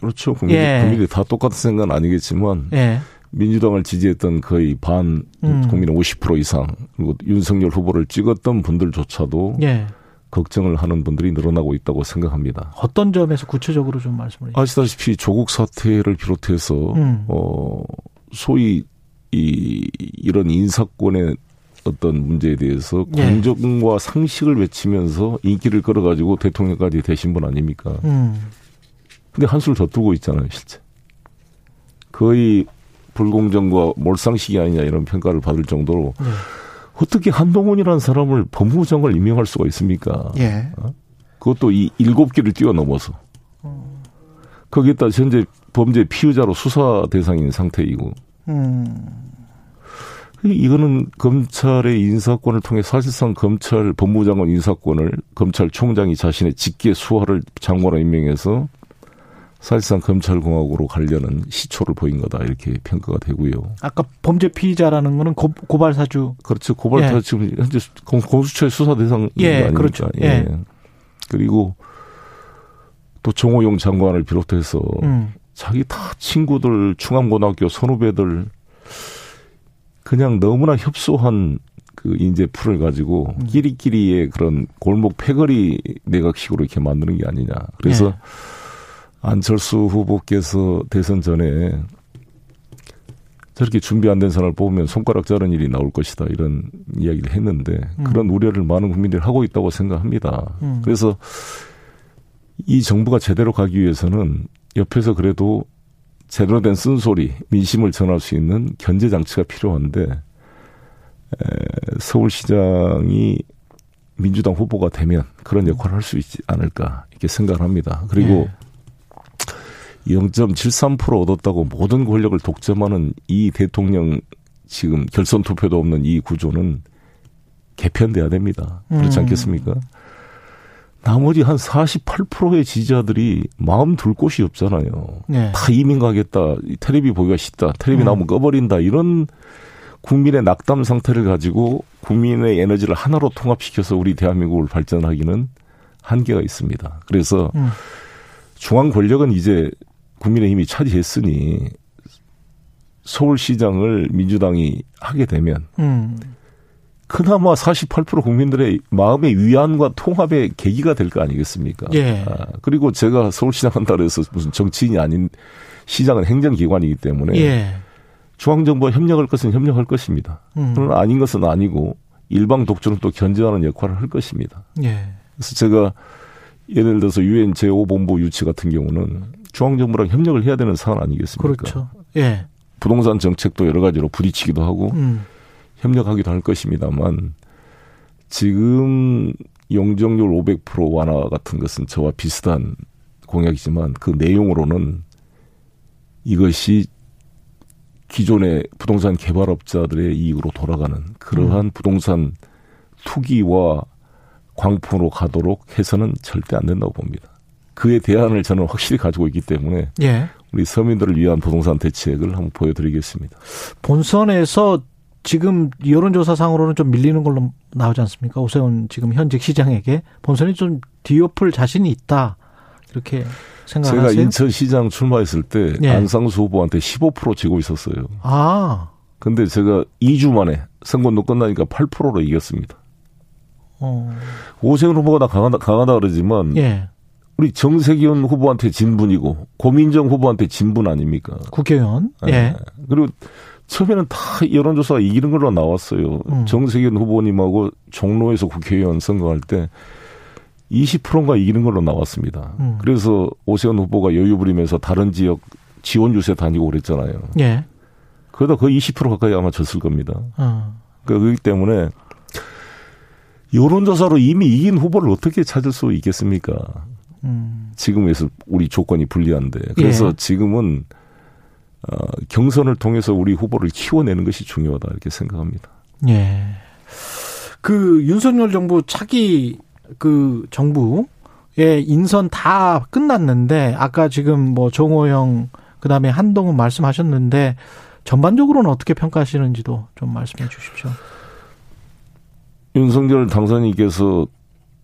그렇죠. 국민들, 예. 국민들이 다 똑같은 생각은 아니겠지만 예. 민주당을 지지했던 거의 반 음. 국민의 50% 이상 그리고 윤석열 후보를 찍었던 분들조차도 예. 걱정을 하는 분들이 늘어나고 있다고 생각합니다. 어떤 점에서 구체적으로 좀 말씀을 해주세요. 아시다시피 조국 사태를 비롯해서 음. 어 소위 이 이런 인사권의 어떤 문제에 대해서 예. 공정과 상식을 외치면서 인기를 끌어가지고 대통령까지 되신 분 아닙니까? 음. 근데 한술 더 두고 있잖아요, 실제. 거의 불공정과 몰상식이 아니냐 이런 평가를 받을 정도로 네. 어떻게 한동훈이라는 사람을 법무부 장관을 임명할 수가 있습니까? 예. 어? 그것도 이 일곱 개를 뛰어넘어서. 거기에다 현재 범죄 피의자로 수사 대상인 상태이고. 음. 이거는 검찰의 인사권을 통해 사실상 검찰 법무장관 인사권을 검찰총장이 자신의 직계 수하를 장관으로 임명해서 사실상 검찰공화국으로 가려는 시초를 보인 거다 이렇게 평가가 되고요. 아까 범죄 피의자라는 거는 고, 발 사주 그렇죠. 고발 사주 예. 지금 현재 공수처의 수사 대상 예, 아닙니까? 그렇죠. 예. 예. 그리고 또 정호용 장관을 비롯해서 음. 자기 다 친구들 중앙고등학교 선후배들 그냥 너무나 협소한 그 인재 풀을 가지고 음. 끼리끼리의 그런 골목 패거리 내각식으로 이렇게 만드는 게 아니냐. 그래서 네. 안철수 후보께서 대선 전에 저렇게 준비 안 된 사람을 뽑으면 손가락 자른 일이 나올 것이다 이런 이야기를 했는데 음. 그런 우려를 많은 국민들이 하고 있다고 생각합니다. 음. 그래서 이 정부가 제대로 가기 위해서는 옆에서 그래도 제대로 된 쓴소리, 민심을 전할 수 있는 견제 장치가 필요한데 에, 서울시장이 민주당 후보가 되면 그런 역할을 할 수 있지 않을까 이렇게 생각을 합니다. 그리고 네. 0.73% 얻었다고 모든 권력을 독점하는 이 대통령 지금 결선 투표도 없는 이 구조는 개편돼야 됩니다. 그렇지 음. 않겠습니까? 나머지 한 48%의 지지자들이 마음 둘 곳이 없잖아요. 네. 다 이민 가겠다. 테레비 보기가 싫다. 테레비 음. 나오면 꺼버린다. 이런 국민의 낙담 상태를 가지고 국민의 에너지를 하나로 통합시켜서 우리 대한민국을 발전하기는 한계가 있습니다. 그래서 음. 중앙 권력은 이제 국민의힘이 차지했으니 서울시장을 민주당이 하게 되면 음. 그나마 48% 국민들의 마음의 위안과 통합의 계기가 될 거 아니겠습니까? 예. 아, 그리고 제가 서울시장 한다고 해서 무슨 정치인이 아닌 시장은 행정기관이기 때문에 예. 중앙정부와 협력할 것은 협력할 것입니다. 음. 그러나 아닌 것은 아니고 일방 독주는 또 견제하는 역할을 할 것입니다. 예. 그래서 제가 예를 들어서 유엔 제5본부 유치 같은 경우는 중앙정부랑 협력을 해야 되는 사안 아니겠습니까? 그렇죠. 예. 부동산 정책도 여러 가지로 부딪히기도 하고 음. 협력하기도 할 것입니다만 지금 용적률 500% 완화 같은 것은 저와 비슷한 공약이지만 그 내용으로는 이것이 기존의 부동산 개발업자들의 이익으로 돌아가는 그러한 음. 부동산 투기와 광풍으로 가도록 해서는 절대 안 된다고 봅니다. 그에 대안을 저는 확실히 가지고 있기 때문에 예. 우리 서민들을 위한 부동산 대책을 한번 보여드리겠습니다. 본선에서 지금 여론조사상으로는 좀 밀리는 걸로 나오지 않습니까? 오세훈 지금 현직 시장에게 본선이 좀 뒤엎을 자신이 있다. 이렇게 생각하세요? 제가 인천시장 출마했을 때 네. 안상수 후보한테 15% 지고 있었어요. 아. 근데 제가 2주 만에 선거도 끝나니까 8%로 이겼습니다. 어. 오세훈 후보가 다 강하다, 강하다 그러지만 예. 우리 정세균 후보한테 진분이고 고민정 후보한테 진분 아닙니까? 국회의원. 네. 예. 그리고 처음에는 다 여론조사가 이기는 걸로 나왔어요. 음. 정세균 후보님하고 종로에서 국회의원 선거할 때 20%인가 이기는 걸로 나왔습니다. 음. 그래서 오세훈 후보가 여유 부리면서 다른 지역 지원 유세 다니고 그랬잖아요. 예. 그러다 거의 20% 가까이 아마 졌을 겁니다. 어. 그렇기 때문에 여론조사로 이미 이긴 후보를 어떻게 찾을 수 있겠습니까? 음. 지금에서 우리 조건이 불리한데. 그래서 예. 지금은 어, 경선을 통해서 우리 후보를 키워내는 것이 중요하다 이렇게 생각합니다. 예. 그 윤석열 정부 차기 그 정부의 인선 다 끝났는데 아까 지금 뭐 정호영 그다음에 한동훈 말씀하셨는데 전반적으로는 어떻게 평가하시는지도 좀 말씀해 주십시오. 윤석열 당선인께서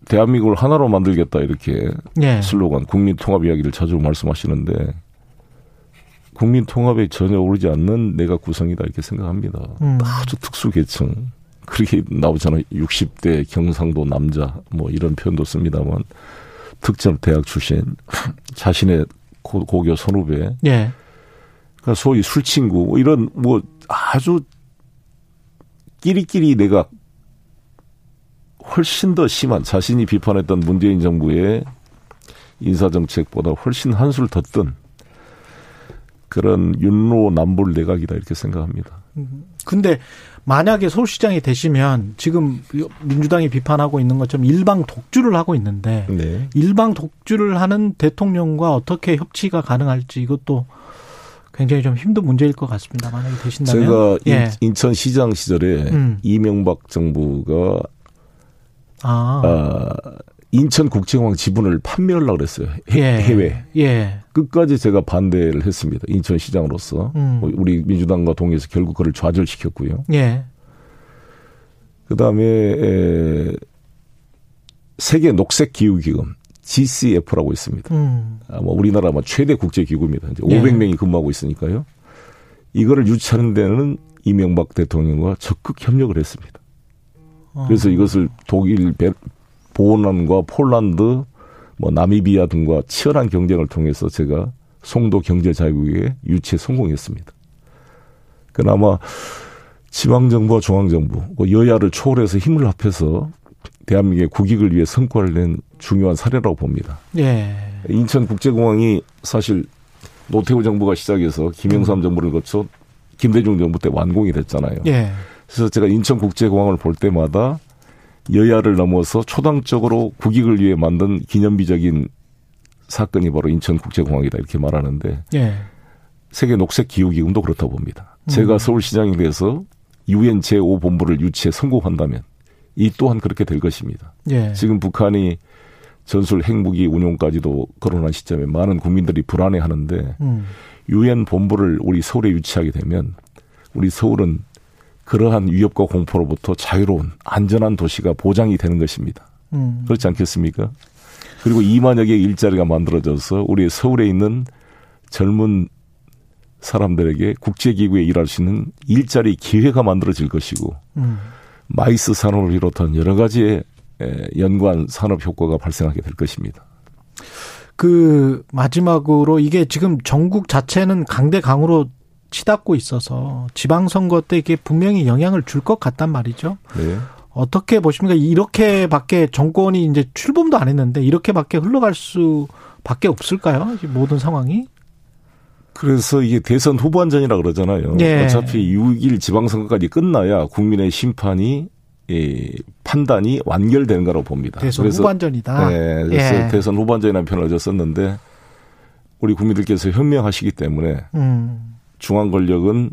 대한민국을 하나로 만들겠다 이렇게 예. 슬로건 국민 통합 이야기를 자주 말씀하시는데 국민 통합에 전혀 오르지 않는 내가 구성이다 이렇게 생각합니다. 음. 아주 특수 계층 그렇게 나오잖아요. 60대 경상도 남자 뭐 이런 표현도 씁니다만 특정 대학 출신 자신의 고, 고교 선후배, 예. 그러니까 소위 술 친구 뭐 이런 뭐 아주 끼리끼리 내가 훨씬 더 심한 자신이 비판했던 문재인 정부의 인사정책보다 훨씬 한술 더뜬 그런 윤로 남불 내각이다 이렇게 생각합니다. 근데 만약에 서울시장이 되시면 지금 민주당이 비판하고 있는 것처럼 일방 독주를 하고 있는데 네. 일방 독주를 하는 대통령과 어떻게 협치가 가능할지 이것도 굉장히 좀 힘든 문제일 것 같습니다. 만약에 되신다면 제가 예. 인, 천 시장 시절에 음. 이명박 정부가 아, 아, 인천국제공항 지분을 판매하려고 그랬어요. 해, 예. 해외. 예. 끝까지 제가 반대를 했습니다. 인천시장으로서. 음. 우리 민주당과 동의해서 결국 그를 좌절시켰고요. 예. 그 다음에 세계 녹색 기후 기금 GCF라고 있습니다. 음. 아마 우리나라 아마 최대 국제 기구입니다. 이제 예. 500명이 근무하고 있으니까요. 이거를 유치하는 데는 이명박 대통령과 적극 협력을 했습니다. 어. 그래서 이것을 독일, 베, 보란과 폴란드, 뭐 나미비아 등과 치열한 경쟁을 통해서 제가 송도 경제 자유국에 유치에 성공했습니다. 그나마 지방 정부와 중앙 정부, 뭐 여야를 초월해서 힘을 합해서 대한민국의 국익을 위해 성과를 낸 중요한 사례라고 봅니다. 예. 인천국제공항이 사실 노태우 정부가 시작해서 김영삼 정부를 거쳐 김대중 정부 때 완공이 됐잖아요. 예. 그래서 제가 인천국제공항을 볼 때마다 여야를 넘어서 초당적으로 국익을 위해 만든 기념비적인 사건이 바로 인천국제공항이다 이렇게 말하는데 예. 세계 녹색 기후기금도 그렇다고 봅니다. 제가 음. 서울시장이 돼서 유엔 제5본부를 유치에 성공한다면 이 또한 그렇게 될 것입니다. 예. 지금 북한이 전술 핵무기 운용까지도 거론한 시점에 많은 국민들이 불안해하는데 음. 유엔 본부를 우리 서울에 유치하게 되면 우리 서울은 그러한 위협과 공포로부터 자유로운 안전한 도시가 보장이 되는 것입니다. 음. 그렇지 않겠습니까? 그리고 2만여 개의 일자리가 만들어져서 우리 서울에 있는 젊은 사람들에게 국제기구에 일할 수 있는 일자리 기회가 만들어질 것이고 음. 마이스 산업을 비롯한 여러 가지의 에, 연관 산업 효과가 발생하게 될 것입니다. 그 마지막으로 이게 지금 정국 자체는 강대강으로 치닫고 있어서 지방선거 때 이게 분명히 영향을 줄 것 같단 말이죠. 네. 어떻게 보십니까? 이렇게밖에 정권이 이제 출범도 안 했는데 이렇게밖에 흘러갈 수밖에 없을까요? 이 모든 상황이? 그래서 이게 대선 후반전이라 그러잖아요. 예. 어차피 6일 지방선거까지 끝나야 국민의 심판이 이 판단이 완결되는 거라고 봅니다. 대선 그래서 후반전이다. 네, 그래서 예. 대선 후반전이라는 표현을 썼는데 우리 국민들께서 현명하시기 때문에 음. 중앙 권력은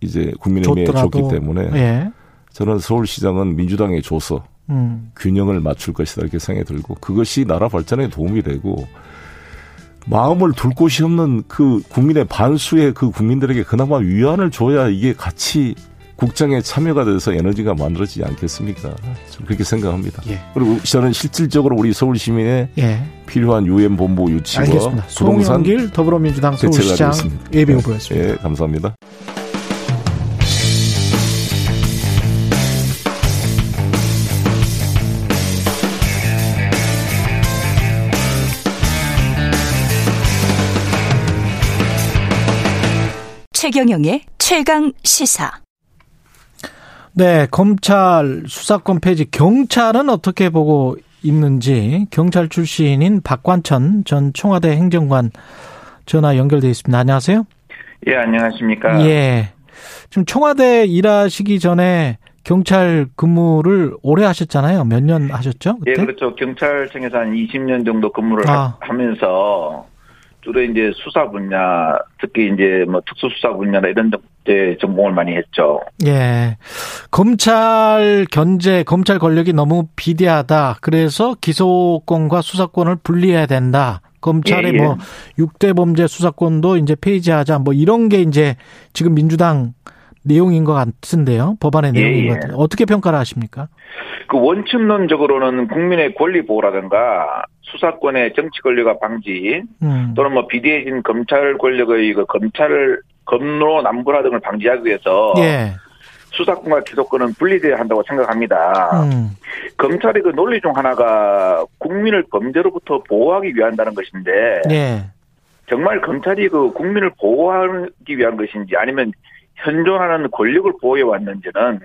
이제 국민의힘에 줬기 때문에 예. 저는 서울시장은 민주당에 줘서 음. 균형을 맞출 것이다 이렇게 생각이 들고 그것이 나라 발전에 도움이 되고 마음을 둘 곳이 없는 그 국민의 반수의 그 국민들에게 그나마 위안을 줘야 이게 같이 국정에 참여가 돼서 에너지가 만들어지지 않겠습니까? 좀 그렇게 생각합니다. 예. 그리고 저는 실질적으로 우리 서울 시민의 예. 필요한 유엔 본부 유치와 알겠습니다. 부동산 송영길 더불어민주당 대책을 서울시장. 예비 후보였습니다. 예, 감사합니다. 최경영의 최강 시사. 네, 검찰 수사권 폐지 경찰은 어떻게 보고 있는지 경찰 출신인 박관천 전 청와대 행정관 전화 연결돼 있습니다. 안녕하세요. 예, 안녕하십니까. 예. 지금 청와대 일하시기 전에 경찰 근무를 오래 하셨잖아요. 몇 년 하셨죠? 예, 그때? 그렇죠. 경찰청에서 한 20년 정도 근무를 아. 하- 하면서 주로 이제 수사 분야, 특히 이제 뭐 특수수사 분야나 이런 데 전공을 많이 했죠. 예. 검찰 견제, 검찰 권력이 너무 비대하다. 그래서 기소권과 수사권을 분리해야 된다. 검찰의 예, 예. 뭐 6대 범죄 수사권도 이제 폐지하자. 뭐 이런 게 이제 지금 민주당 내용인 것 같은데요. 법안의 예, 내용인 예. 것 같아요. 어떻게 평가를 하십니까? 그 원칙론적으로는 국민의 권리 보호라든가 수사권의 정치 권력화 방지 음. 또는 뭐 비대해진 검찰 권력의 그 검찰 검로 남부라 등을 방지하기 위해서 예. 수사권과 기소권은 분리돼야 한다고 생각합니다. 음. 검찰의 그 논리 중 하나가 국민을 범죄로부터 보호하기 위한다는 것인데 예. 정말 검찰이 그 국민을 보호하기 위한 것인지 아니면 현존하는 권력을 보호해 왔는지는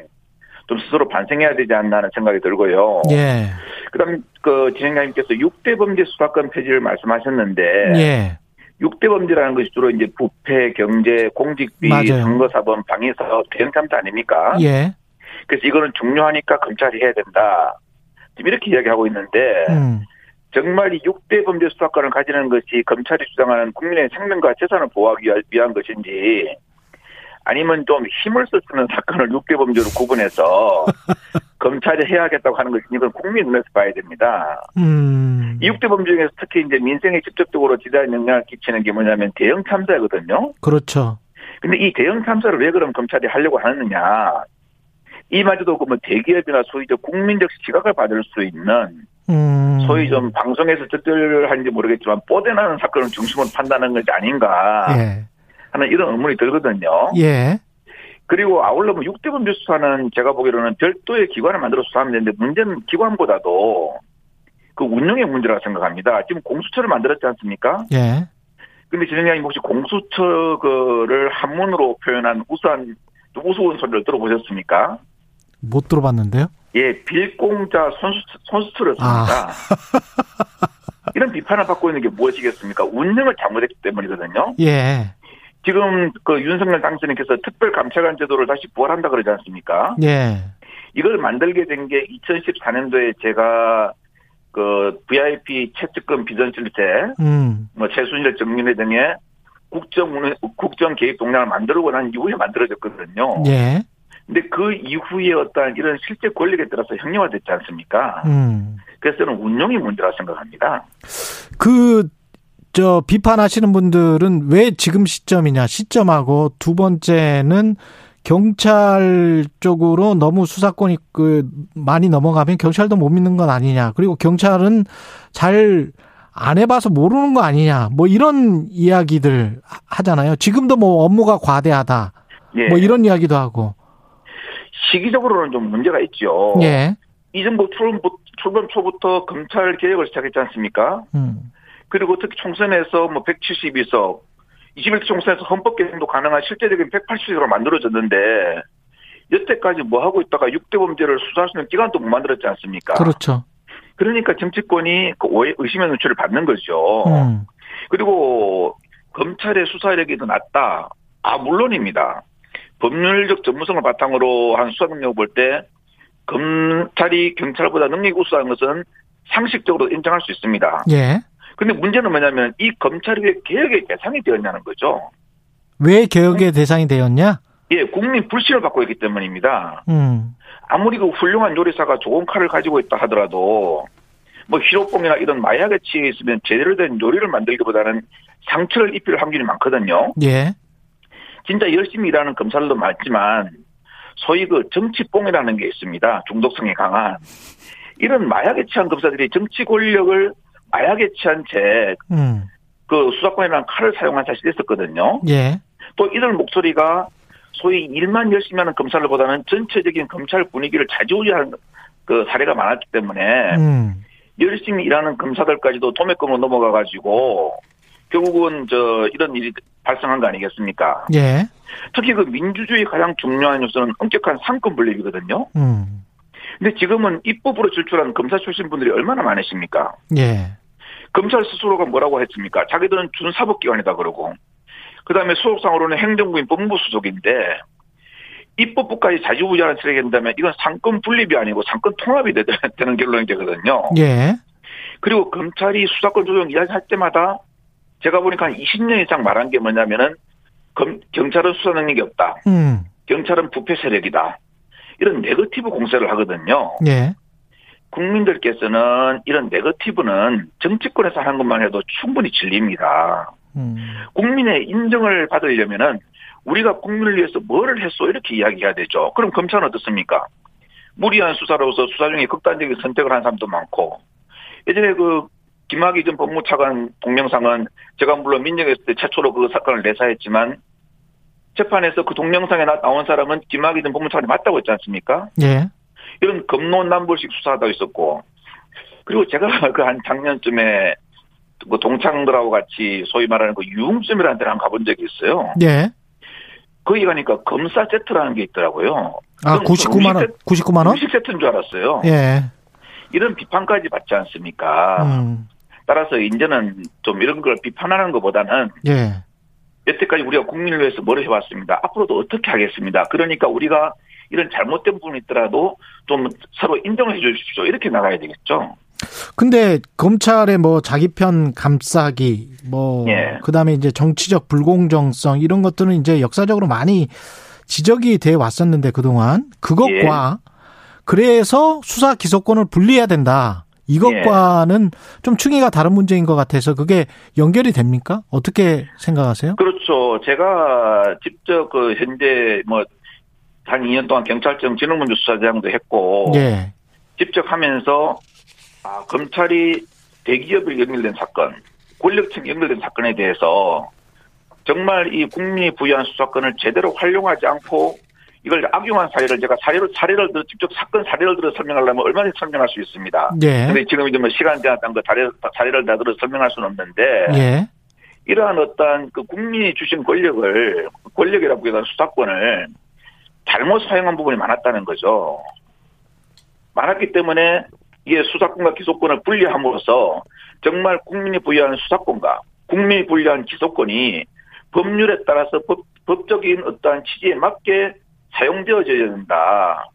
좀 스스로 반성해야 되지 않나는 생각이 들고요. 예. 그다음 그 진행자님께서 6대 범죄 수사권 폐지를 말씀하셨는데 예. 6대 범죄라는 것이 주로 이제 부패, 경제, 공직비, 맞아요. 선거사범, 방해사업, 대형 참사 아닙니까? 예. 그래서 이거는 중요하니까 검찰이 해야 된다. 지금 이렇게 이야기하고 있는데 음. 정말 이 6대 범죄 수사권을 가지는 것이 검찰이 주장하는 국민의 생명과 재산을 보호하기 위한 것인지 아니면 좀 힘을 쓰는 사건을 6대 범죄로 구분해서 검찰이 해야겠다고 하는 것인지 이건 국민 눈에서 봐야 됩니다. 음. 이 6대 범죄 중에서 특히 이제 민생에 직접적으로 지대한 영향을 끼치는 게 뭐냐면 대형 참사거든요. 그렇죠. 근데 이 대형 참사를 왜 그럼 검찰이 하려고 하느냐. 이마저도 그 뭐 대기업이나 소위 저 국민적 시각을 받을 수 있는 음. 소위 좀 방송에서 적절한지 모르겠지만 뽀대나는 사건을 중심으로 판단하는 것이 아닌가 예. 하는 이런 의문이 들거든요. 예. 그리고 아울러 뭐 6대 범죄 수사는 제가 보기로는 별도의 기관을 만들어 수사하면 되는데 문제는 기관보다도 그 운영의 문제라고 생각합니다. 지금 공수처를 만들었지 않습니까? 예. 근데 진영장님 혹시 공수처를 한문으로 표현한 우수한 좀 우스운 소리를 들어보셨습니까? 못 들어봤는데요. 예, 빌공자 손수, 손수트를 씁니다. 이런 비판을 받고 있는 게 무엇이겠습니까? 운영을 잘못했기 때문이거든요. 예. 지금 그 윤석열 당선인께서 특별감찰관 제도를 다시 부활한다 그러지 않습니까? 예. 이걸 만들게 된 게 2014년도에 제가 그 VIP 채찍금 비전실세, 음. 뭐 최순실 정윤회 등의 국정 국정 개입 동향을 만들고 난 이후에 만들어졌거든요. 예. 근데 그 이후에 어떤 이런 실제 권력에 따라서 형량화됐지 않습니까? 음. 그래서 저는 운용이 문제라고 생각합니다. 그, 저, 비판하시는 분들은 왜 지금 시점이냐, 시점하고 두 번째는 경찰 쪽으로 너무 수사권이 그, 많이 넘어가면 경찰도 못 믿는 건 아니냐. 그리고 경찰은 잘 안 해봐서 모르는 거 아니냐. 뭐 이런 이야기들 하- 하잖아요. 지금도 뭐 업무가 과대하다. 예. 뭐 이런 이야기도 하고. 시기적으로는 좀 문제가 있죠. 예. 이 정부 출범, 출범 초부터 검찰 개혁을 시작했지 않습니까? 음. 그리고 특히 총선에서 뭐 172석, 21대 총선에서 헌법 개정도 가능한 실제적인 180석으로 만들어졌는데 여태까지 뭐 하고 있다가 6대 범죄를 수사할 수 있는 기관도 못 만들었지 않습니까? 그렇죠. 그러니까 정치권이 그 의심의 눈초리를 받는 거죠. 음. 그리고 검찰의 수사력이 더 낮다. 아 물론입니다. 법률적 전문성을 바탕으로 한 수사 능력을 볼 때 검찰이 경찰보다 능력이 우수한 것은 상식적으로 인정할 수 있습니다. 예. 근데 문제는 뭐냐면 이 검찰이 왜 개혁의 대상이 되었냐는 거죠. 왜 개혁의 대상이 되었냐? 예, 국민 불신을 받고 있기 때문입니다. 음. 아무리 그 훌륭한 요리사가 좋은 칼을 가지고 있다 하더라도 뭐 히로뽕이나 이런 마약에 취해 있으면 제대로 된 요리를 만들기보다는 상처를 입힐 확률이 많거든요. 예. 진짜 열심히 일하는 검사들도 많지만 소위 그 정치뽕이라는 게 있습니다. 중독성이 강한 이런 마약에 취한 검사들이 정치 권력을 마약에 취한 채 음. 그 수사권이라는 칼을 사용한 사실이 있었거든요. 예. 또 이들 목소리가 소위 일만 열심히 하는 검찰보다는 전체적인 검찰 분위기를 좌지우지하는 그 사례가 많았기 때문에 음. 열심히 일하는 검사들까지도 도매금으로 넘어가 가지고 결국은 저 이런 일이 발생한 거 아니겠습니까? 예. 특히 그 민주주의 가장 중요한 요소는 엄격한 상권 분립이거든요. 음. 근데 지금은 입법으로 질출한 검사 출신 분들이 얼마나 많으십니까? 예. 검찰 스스로가 뭐라고 했습니까? 자기들은 준사법기관이다 그러고 그다음에 소속상으로는 행정부인 법무부 수속인데 입법부까지 자주부자를 처리한다면 이건 상권 분립이 아니고 상권 통합이 되- 되는 결론이 되거든요. 예. 그리고 검찰이 수사권 조정 이야기할 때마다 제가 보니까 한 20년 이상 말한 게 뭐냐면은 검, 경찰은 수사 능력이 없다. 음. 경찰은 부패 세력이다. 이런 네거티브 공세를 하거든요. 예. 국민들께서는 이런 네거티브는 정치권에서 하는 것만 해도 충분히 진리입니다. 음. 국민의 인정을 받으려면은 우리가 국민을 위해서 뭐를 했어 이렇게 이야기해야 되죠. 그럼 검찰은 어떻습니까? 무리한 수사로서 수사 중에 극단적인 선택을 한 사람도 많고 예전에 그 김학의 전 법무차관 동영상은 제가 물론 민정했을 때 최초로 그 사건을 내사했지만 재판에서 그 동영상에 나- 나온 사람은 김학의 전 법무차관이 맞다고 했지 않습니까? 예. 이런 검론남불식 수사도 있었고 그리고 제가 그 한 작년쯤에 그 동창들하고 같이 소위 말하는 그 유흥점이라는 데를 한번 가본 적이 있어요. 예. 거기 가니까 검사 세트라는 게 있더라고요. 아, 그건 99만 원. 음식 99만 원? 음식 세트인 줄 알았어요. 예. 이런 비판까지 받지 않습니까? 음. 따라서 이제는 좀 이런 걸 비판하는 것보다는 예. 여태까지 우리가 국민을 위해서 뭘 해왔습니다. 앞으로도 어떻게 하겠습니다. 그러니까 우리가 이런 잘못된 부분이 있더라도 좀 서로 인정을 해 주십시오. 이렇게 나가야 되겠죠. 근데 검찰의 뭐 자기 편 감싸기 뭐 예. 그다음에 이제 정치적 불공정성 이런 것들은 이제 역사적으로 많이 지적이 돼 왔었는데 그동안 그것과 그래서 수사 기소권을 분리해야 된다. 이것과는 좀 충이가 다른 문제인 것 같아서 그게 연결이 됩니까? 어떻게 생각하세요? 그렇죠. 제가 직접 그 현재 뭐 한 2년 동안 경찰청 지능문제 수사장도 했고 예. 직접 하면서 아, 검찰이 대기업을 연결된 사건, 권력층 연결된 사건에 대해서 정말 이 국민이 부여한 수사권을 제대로 활용하지 않고 이걸 악용한 사례를 제가 사례를 사례를 들어 직접 사건 사례를 들어 설명하려면 얼마든지 설명할 수 있습니다. 예. 근데 지금 이제 뭐 시간 제한한 거 사례, 사례를 다 들어 설명할 수는 없는데 예. 이러한 어떤 그 국민이 주신 권력을 권력이라고 해서 수사권을 잘못 사용한 부분이 많았다는 거죠. 많았기 때문에 이게 수사권과 기소권을 분리함으로써 정말 국민이 부여한 수사권과 국민이 부여한 기소권이 법률에 따라서 법, 법적인 어떠한 취지에 맞게 사용되어져야 된다.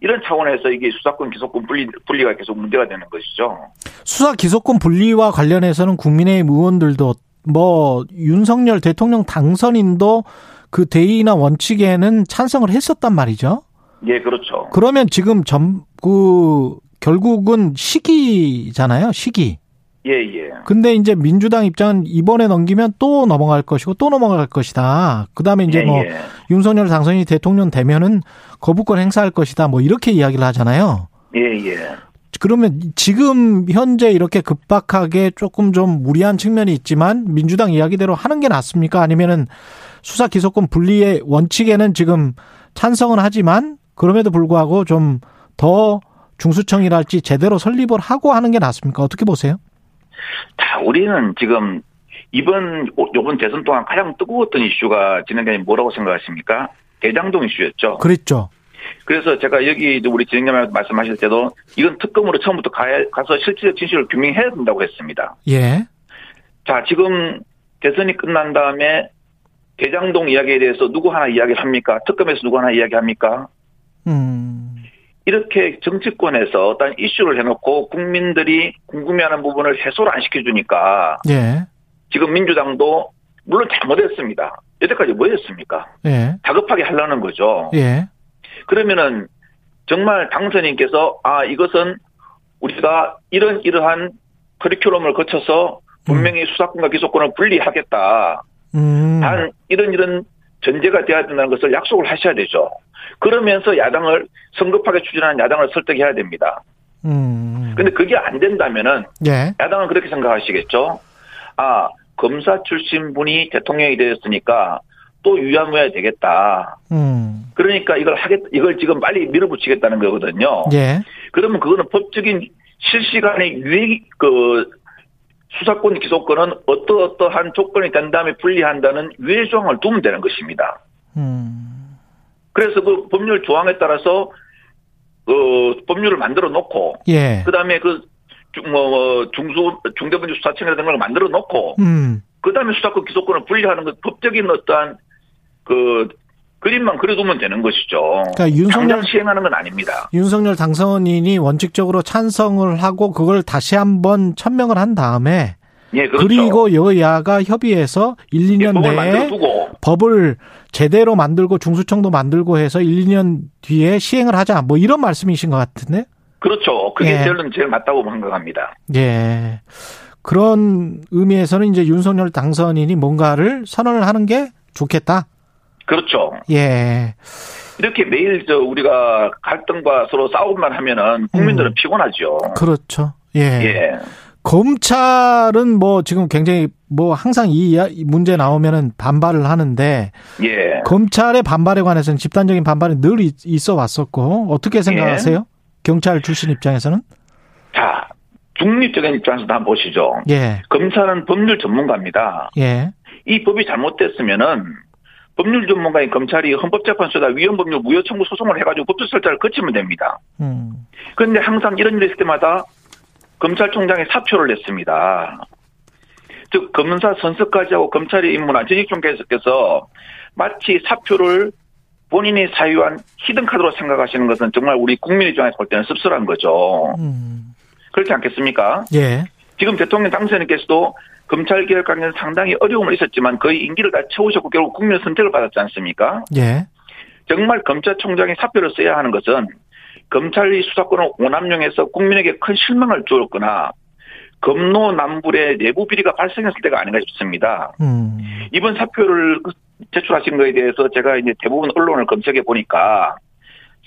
이런 차원에서 이게 수사권 기소권 분리, 분리가 계속 문제가 되는 것이죠. 수사 기소권 분리와 관련해서는 국민의힘 의원들도 뭐 윤석열 대통령 당선인도 그 대의나 원칙에는 찬성을 했었단 말이죠. 예, 그렇죠. 그러면 지금 점, 그, 결국은 시기잖아요, 시기. 예, 예. 근데 이제 민주당 입장은 이번에 넘기면 또 넘어갈 것이고 또 넘어갈 것이다. 그 다음에 이제 예, 뭐 예. 윤석열 당선인이 대통령 되면은 거부권 행사할 것이다. 뭐 이렇게 이야기를 하잖아요. 예, 예. 그러면 지금 현재 이렇게 급박하게 조금 좀 무리한 측면이 있지만 민주당 이야기대로 하는 게 낫습니까? 아니면은 수사 기소권 분리의 원칙에는 지금 찬성은 하지만 그럼에도 불구하고 좀 더 중수청이랄지 제대로 설립을 하고 하는 게 낫습니까? 어떻게 보세요? 자, 우리는 지금 이번 요번 대선 동안 가장 뜨거웠던 이슈가 진행자님 뭐라고 생각하십니까? 대장동 이슈였죠. 그랬죠. 그래서 제가 여기 우리 진행자님 말씀하실 때도 이건 특검으로 처음부터 가, 가서 실질적 진실을 규명해야 된다고 했습니다. 예. 자, 지금 대선이 끝난 다음에 대장동 이야기에 대해서 누구 하나 이야기를 합니까? 특검에서 누구 하나 이야기합니까? 음. 이렇게 정치권에서 어떤 이슈를 해놓고 국민들이 궁금해하는 부분을 해소를 안 시켜주니까 예. 지금 민주당도 물론 잘못했습니다. 여태까지 뭐 했습니까? 예. 다급하게 하려는 거죠. 예. 그러면은 정말 당선인께서 아 이것은 우리가 이런 이러한 커리큘럼을 거쳐서 분명히 수사권과 기소권을 분리하겠다. 음. 단 이런 이런 전제가 돼야 된다는 것을 약속을 하셔야 되죠. 그러면서 야당을 성급하게 추진하는 야당을 설득해야 됩니다. 음. 근데 그게 안 된다면은 예. 야당은 그렇게 생각하시겠죠. 아 검사 출신 분이 대통령이 되었으니까 또 유야무야 되겠다. 음. 그러니까 이걸 하겠 이걸 지금 빨리 밀어붙이겠다는 거거든요. 예. 그러면 그거는 법적인 실시간의 유예 그 수사권 기소권은 어떠어떠한 조건이 된 다음에 분리한다는 유예 조항을 두면 되는 것입니다. 음. 그래서 그 법률 조항에 따라서 그 법률을 만들어 놓고 예. 그다음에 그 중, 뭐, 뭐 중수 중대범죄 수사청이라든가 걸 만들어 놓고 음. 그다음에 수사권 기소권을 분리하는 것 법적인 어떠한 그 그림만 그려두면 되는 것이죠. 그러니까 윤석열- 당장 시행하는 건 아닙니다. 윤석열 당선인이 원칙적으로 찬성을 하고 그걸 다시 한번 천명을 한 다음에 예, 그렇죠. 그리고 여야가 협의해서 1, 예, 2년 법을 내에 만들어두고 법을 제대로 만들고 중수청도 만들고 해서 1, 2년 뒤에 시행을 하자. 뭐 이런 말씀이신 것 같은데. 그렇죠. 그게 예. 저는 제일 맞다고 생각합니다. 예. 그런 의미에서는 이제 윤석열 당선인이 뭔가를 선언을 하는 게 좋겠다. 그렇죠. 예. 이렇게 매일 저 우리가 갈등과 서로 싸움만 하면은 국민들은 음. 피곤하죠. 그렇죠. 예. 예. 검찰은 뭐 지금 굉장히 뭐 항상 이 문제 나오면은 반발을 하는데 예. 검찰의 반발에 관해서는 집단적인 반발이 늘 있- 있어 왔었고 어떻게 생각하세요? 경찰 출신 입장에서는? 자, 중립적인 입장에서 한번 보시죠. 예. 검찰은 법률 전문가입니다. 예. 이 법이 잘못됐으면은 법률 전문가인 검찰이 헌법재판소에다 위헌법률 무효 청구 소송을 해가지고 법적 절차를 거치면 됩니다. 음. 그런데 항상 이런 일이 있을 때마다 검찰총장이 사표를 냈습니다. 즉 검사 선서까지 하고 검찰이 임문한 전익종 교수께서 마치 사표를 본인이 사유한 히든카드로 생각하시는 것은 정말 우리 국민 입장에서 볼 때는 씁쓸한 거죠. 음. 그렇지 않겠습니까? 예. 지금 대통령 당선인께서도 검찰 개혁 관련 상당히 어려움은 있었지만 거의 임기를 다 채우셨고 결국 국민의 선택을 받았지 않습니까? 예. 정말 검찰총장이 사표를 써야 하는 것은 검찰이 수사권을 오남용해서 국민에게 큰 실망을 주었거나 검노남불의 내부 비리가 발생했을 때가 아닌가 싶습니다. 음. 이번 사표를 제출하신 거에 대해서 제가 이제 대부분 언론을 검색해 보니까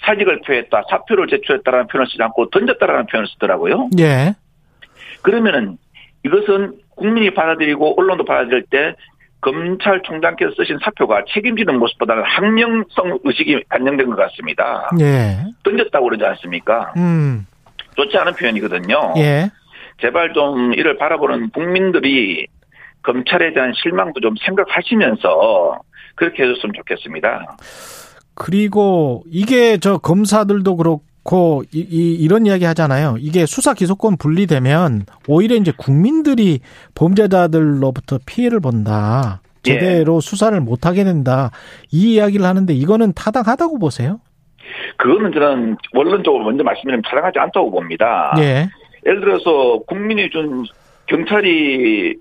사직을 표했다, 사표를 제출했다라는 표현을 쓰지 않고 던졌다라는 표현을 쓰더라고요. 예. 그러면은 이것은 국민이 받아들이고 언론도 받아들일 때 검찰총장께서 쓰신 사표가 책임지는 모습보다는 항명성 의식이 반영된 것 같습니다. 예. 던졌다고 그러지 않습니까? 음. 좋지 않은 표현이거든요. 예. 제발 좀 이를 바라보는 국민들이 검찰에 대한 실망도 좀 생각하시면서 그렇게 해줬으면 좋겠습니다. 그리고 이게 저 검사들도 그렇고 이, 이 이런 이야기 하잖아요. 이게 수사 기소권 분리되면 오히려 이제 국민들이 범죄자들로부터 피해를 본다. 예. 제대로 수사를 못 하게 된다. 이 이야기를 하는데 이거는 타당하다고 보세요? 그거는 저는 원론적으로 먼저 말씀드리면 타당하지 않다고 봅니다. 예. 예를 들어서 국민이 준 경찰이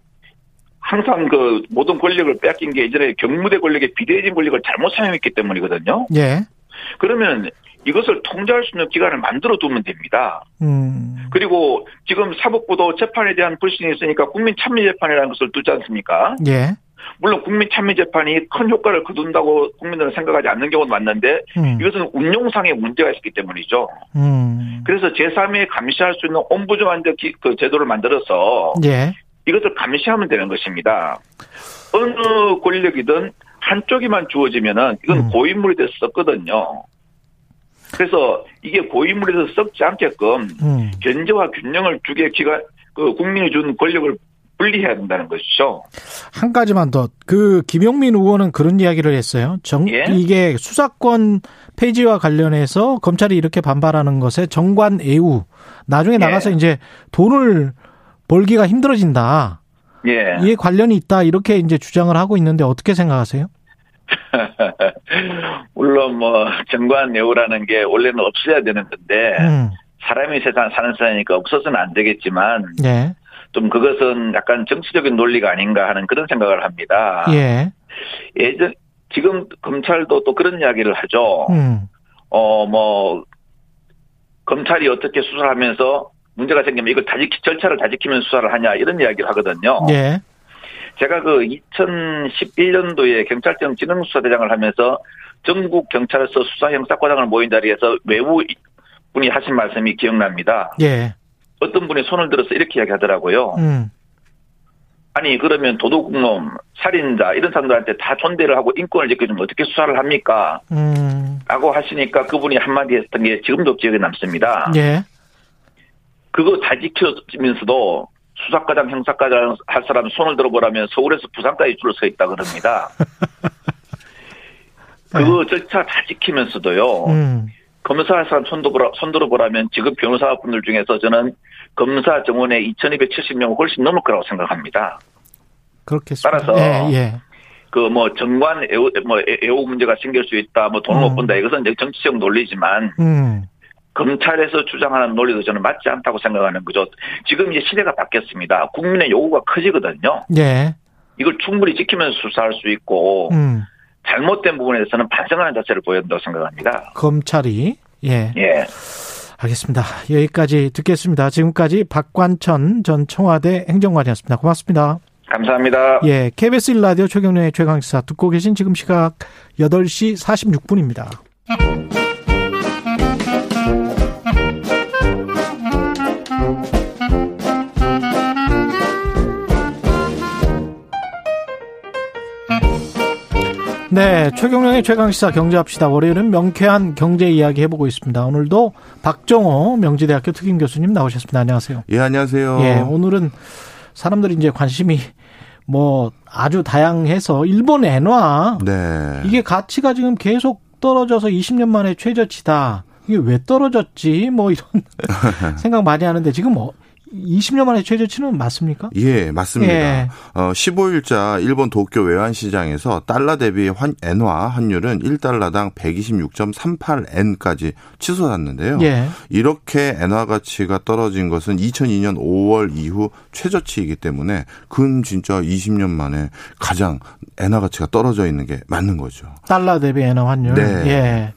항상 그 모든 권력을 빼앗긴 게 예전에 경무대 권력의 비대해진 권력을 잘못 사용했기 때문이거든요. 예. 그러면 이것을 통제할 수 있는 기관을 만들어 두면 됩니다. 음. 그리고 지금 사법부도 재판에 대한 불신이 있으니까 국민 참여 재판이라는 것을 두지 않습니까? 예. 물론 국민 참여 재판이 큰 효과를 거둔다고 국민들은 생각하지 않는 경우도 많는데 음. 이것은 운용상의 문제가 있기 때문이죠. 음. 그래서 제3의 감시할 수 있는 옴부즈만 그 제도를 만들어서 예. 이것을 감시하면 되는 것입니다. 어느 권력이든 한쪽에만 주어지면은 이건 음. 고인물이 돼서 썼거든요. 그래서 이게 고인물이 돼서 썩지 않게끔 음. 견제와 균형을 주게 기관 그 국민이 준 권력을 분리해야 된다는 것이죠. 한 가지만 더. 그 김용민 의원은 그런 이야기를 했어요. 정 예? 이게 수사권 폐지와 관련해서 검찰이 이렇게 반발하는 것에 정관 애우 나중에 예. 나가서 이제 돈을 벌기가 힘들어진다. 예. 이에 관련이 있다. 이렇게 이제 주장을 하고 있는데 어떻게 생각하세요? 물론 뭐 정관 내우라는 게 원래는 없어야 되는 건데 음. 사람이 세상 사는 세상이니까 없어서는 안 되겠지만 예. 좀 그것은 약간 정치적인 논리가 아닌가 하는 그런 생각을 합니다. 예. 예전 지금 검찰도 또 그런 이야기를 하죠. 음. 어뭐 검찰이 어떻게 수사를 하면서 문제가 생기면 이걸 다 지키 절차를 다 지키면 수사를 하냐 이런 이야기를 하거든요. 예. 제가 그 2011년도에 경찰청 지능수사대장을 하면서 전국 경찰서 수사 형사과장을 모인 자리에서 외부 분이 하신 말씀이 기억납니다. 예. 어떤 분이 손을 들어서 이렇게 이야기하더라고요. 음. 아니 그러면 도둑놈, 살인자 이런 사람들한테 다 존대를 하고 인권을 지켜주면 어떻게 수사를 합니까? 음. 라고 하시니까 그분이 한마디 했던 게 지금도 기억에 남습니다. 예. 그거 다 지켜지면서도 수사과장, 형사과장 할 사람 손을 들어보라면 서울에서 부산까지 줄을 서 있다 그럽니다. 그거 절차 다 지키면서도요. 음. 검사 할 사람 손들어보라, 손들어보라면 지금 변호사분들 중에서 저는 검사 정원의 2270명 훨씬 넘을 거라고 생각합니다. 그렇겠습니다. 따라서 예, 예. 그뭐 정관 애호, 뭐 애- 애호 문제가 생길 수 있다, 뭐 돈을 음. 못 번다 이것은 정치적 논리지만 음. 검찰에서 주장하는 논리도 저는 맞지 않다고 생각하는 거죠. 지금 이제 시대가 바뀌었습니다. 국민의 요구가 커지거든요. 예. 이걸 충분히 지키면서 수사할 수 있고 음. 잘못된 부분에 대해서는 반성하는 자세를 보여야 된다고 생각합니다. 검찰이 예. 예. 알겠습니다. 여기까지 듣겠습니다. 지금까지 박관천 전 청와대 행정관이었습니다. 고맙습니다. 감사합니다. 예, KBS 1라디오 최경련의 최강시사 듣고 계신 지금 시각 8시 46분입니다. 네, 최경련의 최강시사 경제합시다. 월요일은 명쾌한 경제 이야기 해보고 있습니다. 오늘도 박정호 명지대학교 특임 교수님 나오셨습니다. 안녕하세요. 예, 안녕하세요. 예, 오늘은 사람들이 이제 관심이 뭐 아주 다양해서 일본 엔화 네. 이게 가치가 지금 계속 떨어져서 20년 만에 최저치다. 이게 왜 떨어졌지? 뭐 이런 생각 많이 하는데 지금 뭐 20년 만에 최저치는 맞습니까? 예, 맞습니다. 예. 어, 15일자 일본 도쿄 외환 시장에서 달러 대비 환, 엔화 환율은 1달러당 126.38엔까지 치솟았는데요. 예. 이렇게 엔화 가치가 떨어진 것은 2002년 5월 이후 최저치이기 때문에 근 진짜 20년 만에 가장 엔화 가치가 떨어져 있는 게 맞는 거죠. 달러 대비 엔화 환율. 네. 예.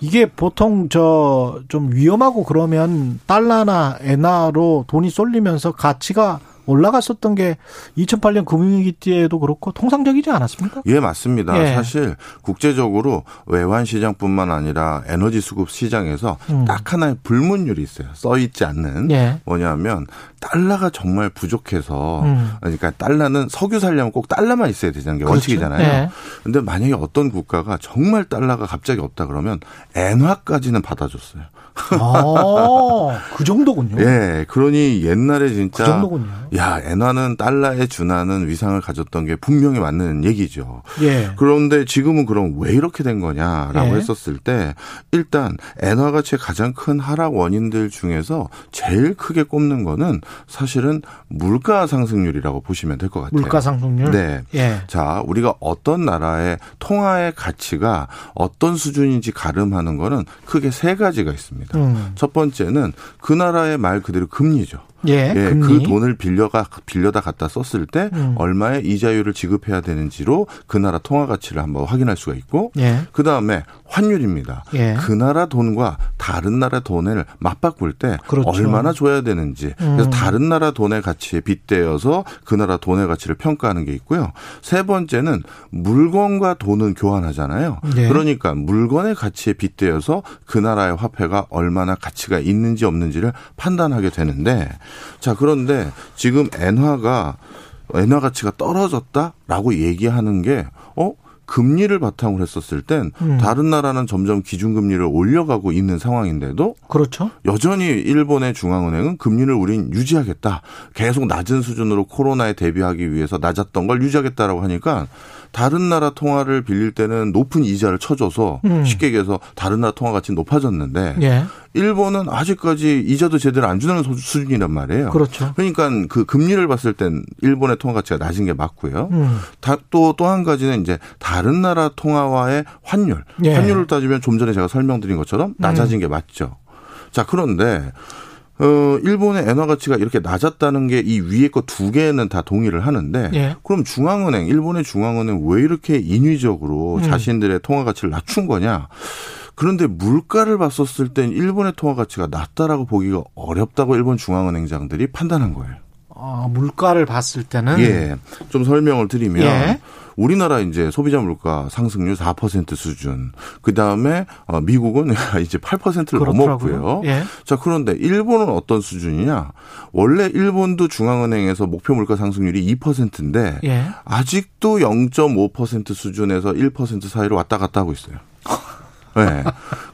이게 보통 저 좀 위험하고 그러면 달러나 엔화로 돈이 쏠리면서 가치가 올라갔었던 게 2008년 금융위기 때에도 그렇고 통상적이지 않았습니까? 예, 맞습니다. 예. 사실 국제적으로 외환 시장뿐만 아니라 에너지 수급 시장에서 음. 딱 하나의 불문율이 있어요. 써 있지 않는 예. 뭐냐면 달러가 정말 부족해서 음. 그러니까 달러는 석유 살려면 꼭 달러만 있어야 되는 게 그렇죠. 원칙이잖아요. 예. 근데 만약에 어떤 국가가 정말 달러가 갑자기 없다 그러면 엔화까지는 받아줬어요. 어, 그 정도군요. 예, 그러니 옛날에 그 진짜 정도군요. 야 엔화는 달러에 준하는 위상을 가졌던 게 분명히 맞는 얘기죠. 예. 그런데 지금은 그럼 왜 이렇게 된 거냐라고 예. 했었을 때 일단 엔화 가치의 가장 큰 하락 원인들 중에서 제일 크게 꼽는 거는 사실은 물가 상승률이라고 보시면 될 것 같아요. 물가 상승률. 네. 예. 자, 우리가 어떤 나라의 통화의 가치가 어떤 수준인지 가름하는 거는 크게 세 가지가 있습니다. 음. 첫 번째는 그 나라의 말 그대로 금리죠. 예. 예. 그 돈을 빌려가 빌려다 갖다 썼을 때 음. 얼마의 이자율을 지급해야 되는지로 그 나라 통화 가치를 한번 확인할 수가 있고 예. 그 다음에 환율입니다. 예. 그 나라 돈과 다른 나라 돈을 맞바꿀 때 그렇죠. 얼마나 줘야 되는지 그래서 음. 다른 나라 돈의 가치에 빗대어서 그 나라 돈의 가치를 평가하는 게 있고요. 세 번째는 물건과 돈은 교환하잖아요. 예. 그러니까 물건의 가치에 빗대어서 그 나라의 화폐가 얼마나 가치가 있는지 없는지를 판단하게 되는데 자 그런데 지금 엔화가 엔화 가치가 떨어졌다라고 얘기하는 게 어? 금리를 바탕으로 했었을 땐 음. 다른 나라는 점점 기준금리를 올려가고 있는 상황인데도 그렇죠. 여전히 일본의 중앙은행은 금리를 우린 유지하겠다. 계속 낮은 수준으로 코로나에 대비하기 위해서 낮았던 걸 유지하겠다라고 하니까 다른 나라 통화를 빌릴 때는 높은 이자를 쳐줘서 음. 쉽게 얘기해서 다른 나라 통화 가치 높아졌는데 예. 일본은 아직까지 이자도 제대로 안 주는 수- 수준이란 말이에요. 그렇죠. 그러니까 그 금리를 봤을 땐 일본의 통화 가치가 낮은 게 맞고요. 음. 또또 한 가지는 이제 다른 나라 통화와의 환율. 예. 음. 환율을 따지면 좀 전에 제가 설명드린 것처럼 낮아진 게 맞죠. 자, 그런데 어, 일본의 엔화 가치가 이렇게 낮았다는 게 이 위에 거 두 개는 다 동의를 하는데 예. 그럼 중앙은행, 일본의 중앙은행 왜 이렇게 인위적으로 음. 자신들의 통화 가치를 낮춘 거냐? 그런데 물가를 봤었을 땐 일본의 통화 가치가 낮다라고 보기가 어렵다고 일본 중앙은행장들이 판단한 거예요. 아, 물가를 봤을 때는 예. 좀 설명을 드리면 예. 우리나라 이제 소비자 물가 상승률 4% 수준. 그 다음에 어, 미국은 이제 8%를 그렇더라고요. 넘었고요. 예. 자, 그런데 일본은 어떤 수준이냐? 원래 일본도 중앙은행에서 목표 물가 상승률이 2%인데 예. 아직도 0.5% 수준에서 1% 사이로 왔다 갔다 하고 있어요. 네.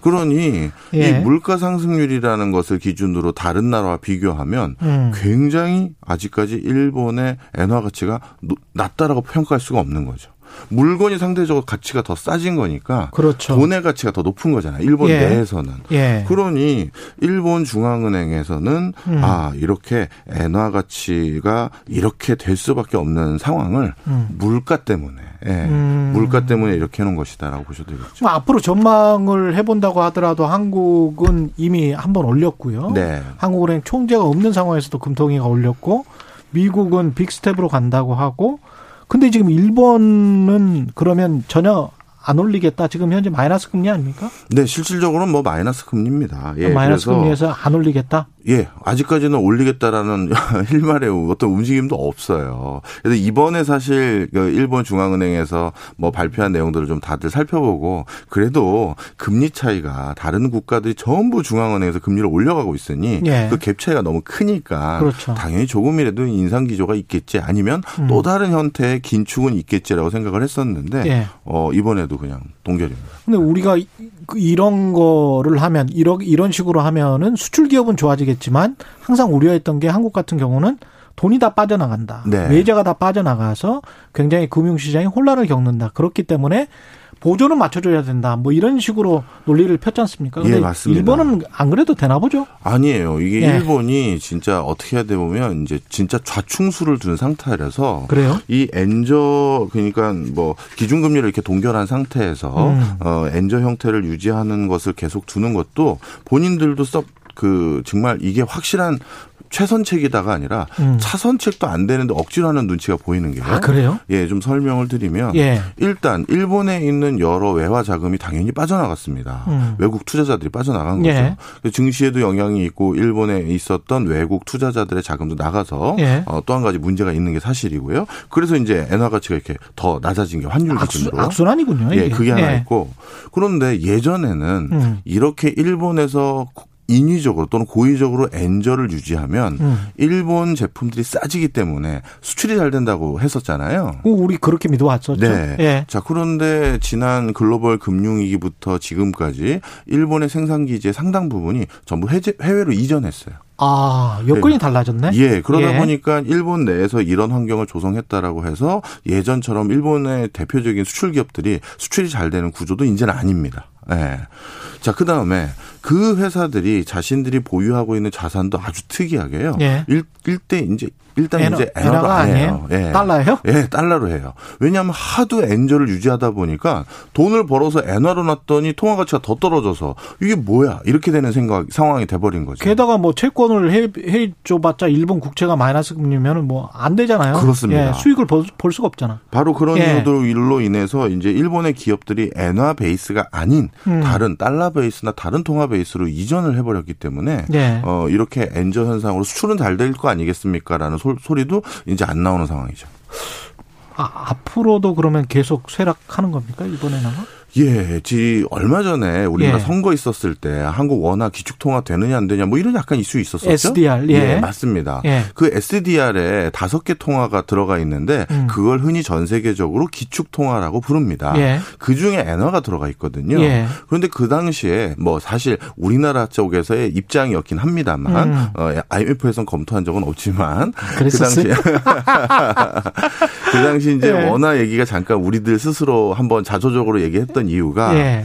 그러니 예. 이 물가 상승률이라는 것을 기준으로 다른 나라와 비교하면 음. 굉장히 아직까지 일본의 엔화 가치가 노- 낮다라고 평가할 수가 없는 거죠. 물건이 상대적으로 가치가 더 싸진 거니까 그렇죠. 돈의 가치가 더 높은 거잖아요. 일본 예. 내에서는. 예. 그러니 일본 중앙은행에서는 음. 아 이렇게 엔화 가치가 이렇게 될 수밖에 없는 상황을 음. 물가 때문에 예, 음. 물가 때문에 이렇게 해놓은 것이다라고 보셔도 되겠죠. 뭐 앞으로 전망을 해본다고 하더라도 한국은 이미 한 번 올렸고요. 네. 한국은행 총재가 없는 상황에서도 금통위가 올렸고 미국은 빅스텝으로 간다고 하고 근데 지금 일본은 그러면 전혀 안 올리겠다. 지금 현재 마이너스 금리 아닙니까? 네, 실질적으로는 뭐 마이너스 금리입니다. 예, 마이너스 금리에서 안 올리겠다. 예, 아직까지는 올리겠다라는 일말의 어떤 움직임도 없어요. 그래서 이번에 사실 그 일본 중앙은행에서 뭐 발표한 내용들을 좀 다들 살펴보고 그래도 금리 차이가 다른 국가들이 전부 중앙은행에서 금리를 올려가고 있으니 예. 그 갭 차이가 너무 크니까 그렇죠. 당연히 조금이라도 인상 기조가 있겠지 아니면 음. 또 다른 형태의 긴축은 있겠지라고 생각을 했었는데 예. 어, 이번에도 그냥 동결입니다. 근데 우리가 이- 그 이런 거를 하면 이런 이런 식으로 하면은 수출 기업은 좋아지겠지만 항상 우려했던 게 한국 같은 경우는 돈이 다 빠져나간다. 네. 외자가 다 빠져나가서 굉장히 금융시장이 혼란을 겪는다. 그렇기 때문에 보조는 맞춰줘야 된다. 뭐 이런 식으로 논리를 폈지 않습니까? 예, 맞습니다. 일본은 안 그래도 되나 보죠? 아니에요. 이게 예. 일본이 진짜 어떻게 해야 되 보면 이제 진짜 좌충수를 둔 상태라서 그래요? 이 엔저 그러니까 뭐 기준금리를 이렇게 동결한 상태에서 음. 어 엔저 형태를 유지하는 것을 계속 두는 것도 본인들도 썩그 정말 이게 확실한 최선책이다가 아니라 음. 차선책도 안 되는데 억지로 하는 눈치가 보이는 게요. 아, 그래요? 예, 좀 설명을 드리면 예. 일단 일본에 있는 여러 외화 자금이 당연히 빠져나갔습니다. 음. 외국 투자자들이 빠져나간 거죠. 예. 증시에도 영향이 있고 일본에 있었던 외국 투자자들의 자금도 나가서 예. 어, 또 한 가지 문제가 있는 게 사실이고요. 그래서 이제 엔화 가치가 이렇게 더 낮아진 게 환율 기준으로. 악순환이군요. 예. 그게 하나 예. 있고 그런데 예전에는 음. 이렇게 일본에서 인위적으로 또는 고의적으로 엔저를 유지하면 음. 일본 제품들이 싸지기 때문에 수출이 잘 된다고 했었잖아요. 어, 우리 그렇게 믿어왔었죠. 네. 예. 자, 그런데 지난 글로벌 금융위기부터 지금까지 일본의 생산 기지의 상당 부분이 전부 해제, 해외로 이전했어요. 아, 여건이 달라졌네? 예, 그러다 예. 보니까 일본 내에서 이런 환경을 조성했다라고 해서 예전처럼 일본의 대표적인 수출 기업들이 수출이 잘 되는 구조도 이제는 아닙니다. 예. 자, 그 다음에 그 회사들이 자신들이 보유하고 있는 자산도 아주 특이하게요. 예. 일, 일대 이제 일단 엔화- 이제 엔화가 아니에요? 예. 달러예요? 예, 달러로 해요. 왜냐하면 하도 엔저를 유지하다 보니까 돈을 벌어서 엔화로 놨더니 통화 가치가 더 떨어져서 이게 뭐야 이렇게 되는 생각 상황이 돼버린 거죠. 게다가 뭐 채권을 해, 해 줘봤자 일본 국채가 마이너스 금리면 뭐안 되잖아요. 그렇습니다. 예, 수익을 볼, 볼 수가 없잖아. 바로 그런 예. 이유들로 인해서 이제 일본의 기업들이 엔화 베이스가 아닌 음. 다른 달러 베이스나 다른 통화 베이스로 이전을 해버렸기 때문에 예. 어, 이렇게 엔저 현상으로 수출은 잘 될 거 아니겠습니까라는 소, 소리도 이제 안 나오는 상황이죠. 아, 앞으로도 그러면 계속 쇠락하는 겁니까? 이번에는? 예, 지 얼마 전에 우리나라 예. 선거 있었을 때 한국 원화 기축 통화 되느냐 안 되냐 뭐 이런 약간 이슈 있었었죠. SDR, 예. 맞습니다. 예. 그 SDR에 다섯 개 통화가 들어가 있는데 음. 그걸 흔히 전 세계적으로 기축 통화라고 부릅니다. 예. 그 중에 엔화가 들어가 있거든요. 예. 그런데 그 당시에 뭐 사실 우리나라 쪽에서의 입장이었긴 합니다만 음. 어, IMF에선 검토한 적은 없지만 그 그랬었어요? 당시에 그 당시 이제 예. 원화 얘기가 잠깐 우리들 스스로 한번 자조적으로 얘기했던 이유가 예.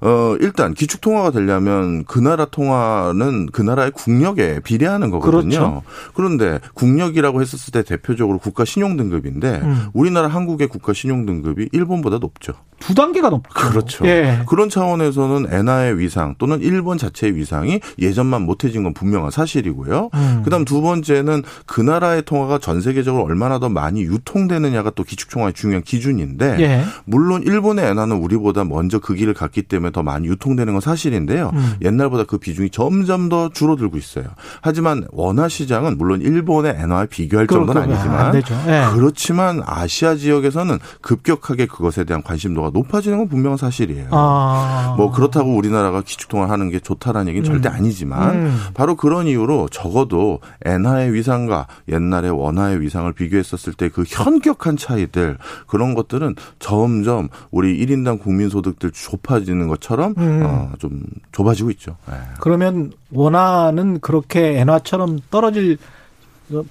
어 일단 기축 통화가 되려면 그 나라 통화는 그 나라의 국력에 비례하는 거거든요. 그렇죠. 그런데 국력이라고 했었을 때 대표적으로 국가 신용 등급인데 음. 우리나라 한국의 국가 신용 등급이 일본보다 높죠. 두 단계가 높죠. 그렇죠. 예. 그런 차원에서는 엔화의 위상 또는 일본 자체의 위상이 예전만 못해진 건 분명한 사실이고요. 음. 그다음 두 번째는 그 나라의 통화가 전 세계적으로 얼마나 더 많이 유통되느냐가 또 기축 통화의 중요한 기준인데 예. 물론 일본의 엔화는 우리보다 먼저 그 길을 갔기 때문에 더 많이 유통되는 건 사실인데요. 음. 옛날보다 그 비중이 점점 더 줄어들고 있어요. 하지만 원화 시장은 물론 일본의 엔화와 비교할 정도는 아니지만. 예. 그렇지만 아시아 지역에서는 급격하게 그것에 대한 관심도가 높아지는 건 분명한 사실이에요. 아. 뭐 그렇다고 우리나라가 기축통화를 하는 게 좋다라는 얘기는 절대 아니지만 음. 바로 그런 이유로 적어도 엔화의 위상과 옛날의 원화의 위상을 비교했었을 때 그 현격한 차이들 그런 것들은 점점 우리 1인당 국민소득들 좁아지는 것 처럼 음. 어, 좀 좁아지고 있죠. 예. 그러면 원화는 그렇게 엔화처럼 떨어질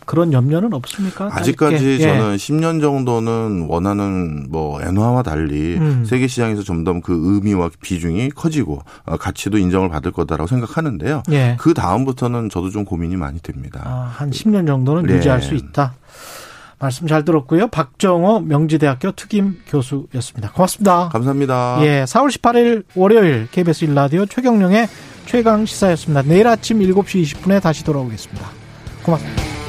그런 염려는 없습니까? 아직까지. 예. 저는 10년 정도는 원하는 뭐 엔화와 달리 음. 세계 시장에서 점점 그 의미와 비중이 커지고 어, 가치도 인정을 받을 거다라고 생각하는데요. 예. 그 다음부터는 저도 좀 고민이 많이 됩니다. 아, 한 10년 정도는 네. 유지할 수 있다. 말씀 잘 들었고요. 박정호 명지대학교 특임 교수였습니다. 고맙습니다. 감사합니다. 예, 4월 18일 월요일 KBS 1라디오 최경령의 최강 시사였습니다. 내일 아침 7시 20분에 다시 돌아오겠습니다. 고맙습니다.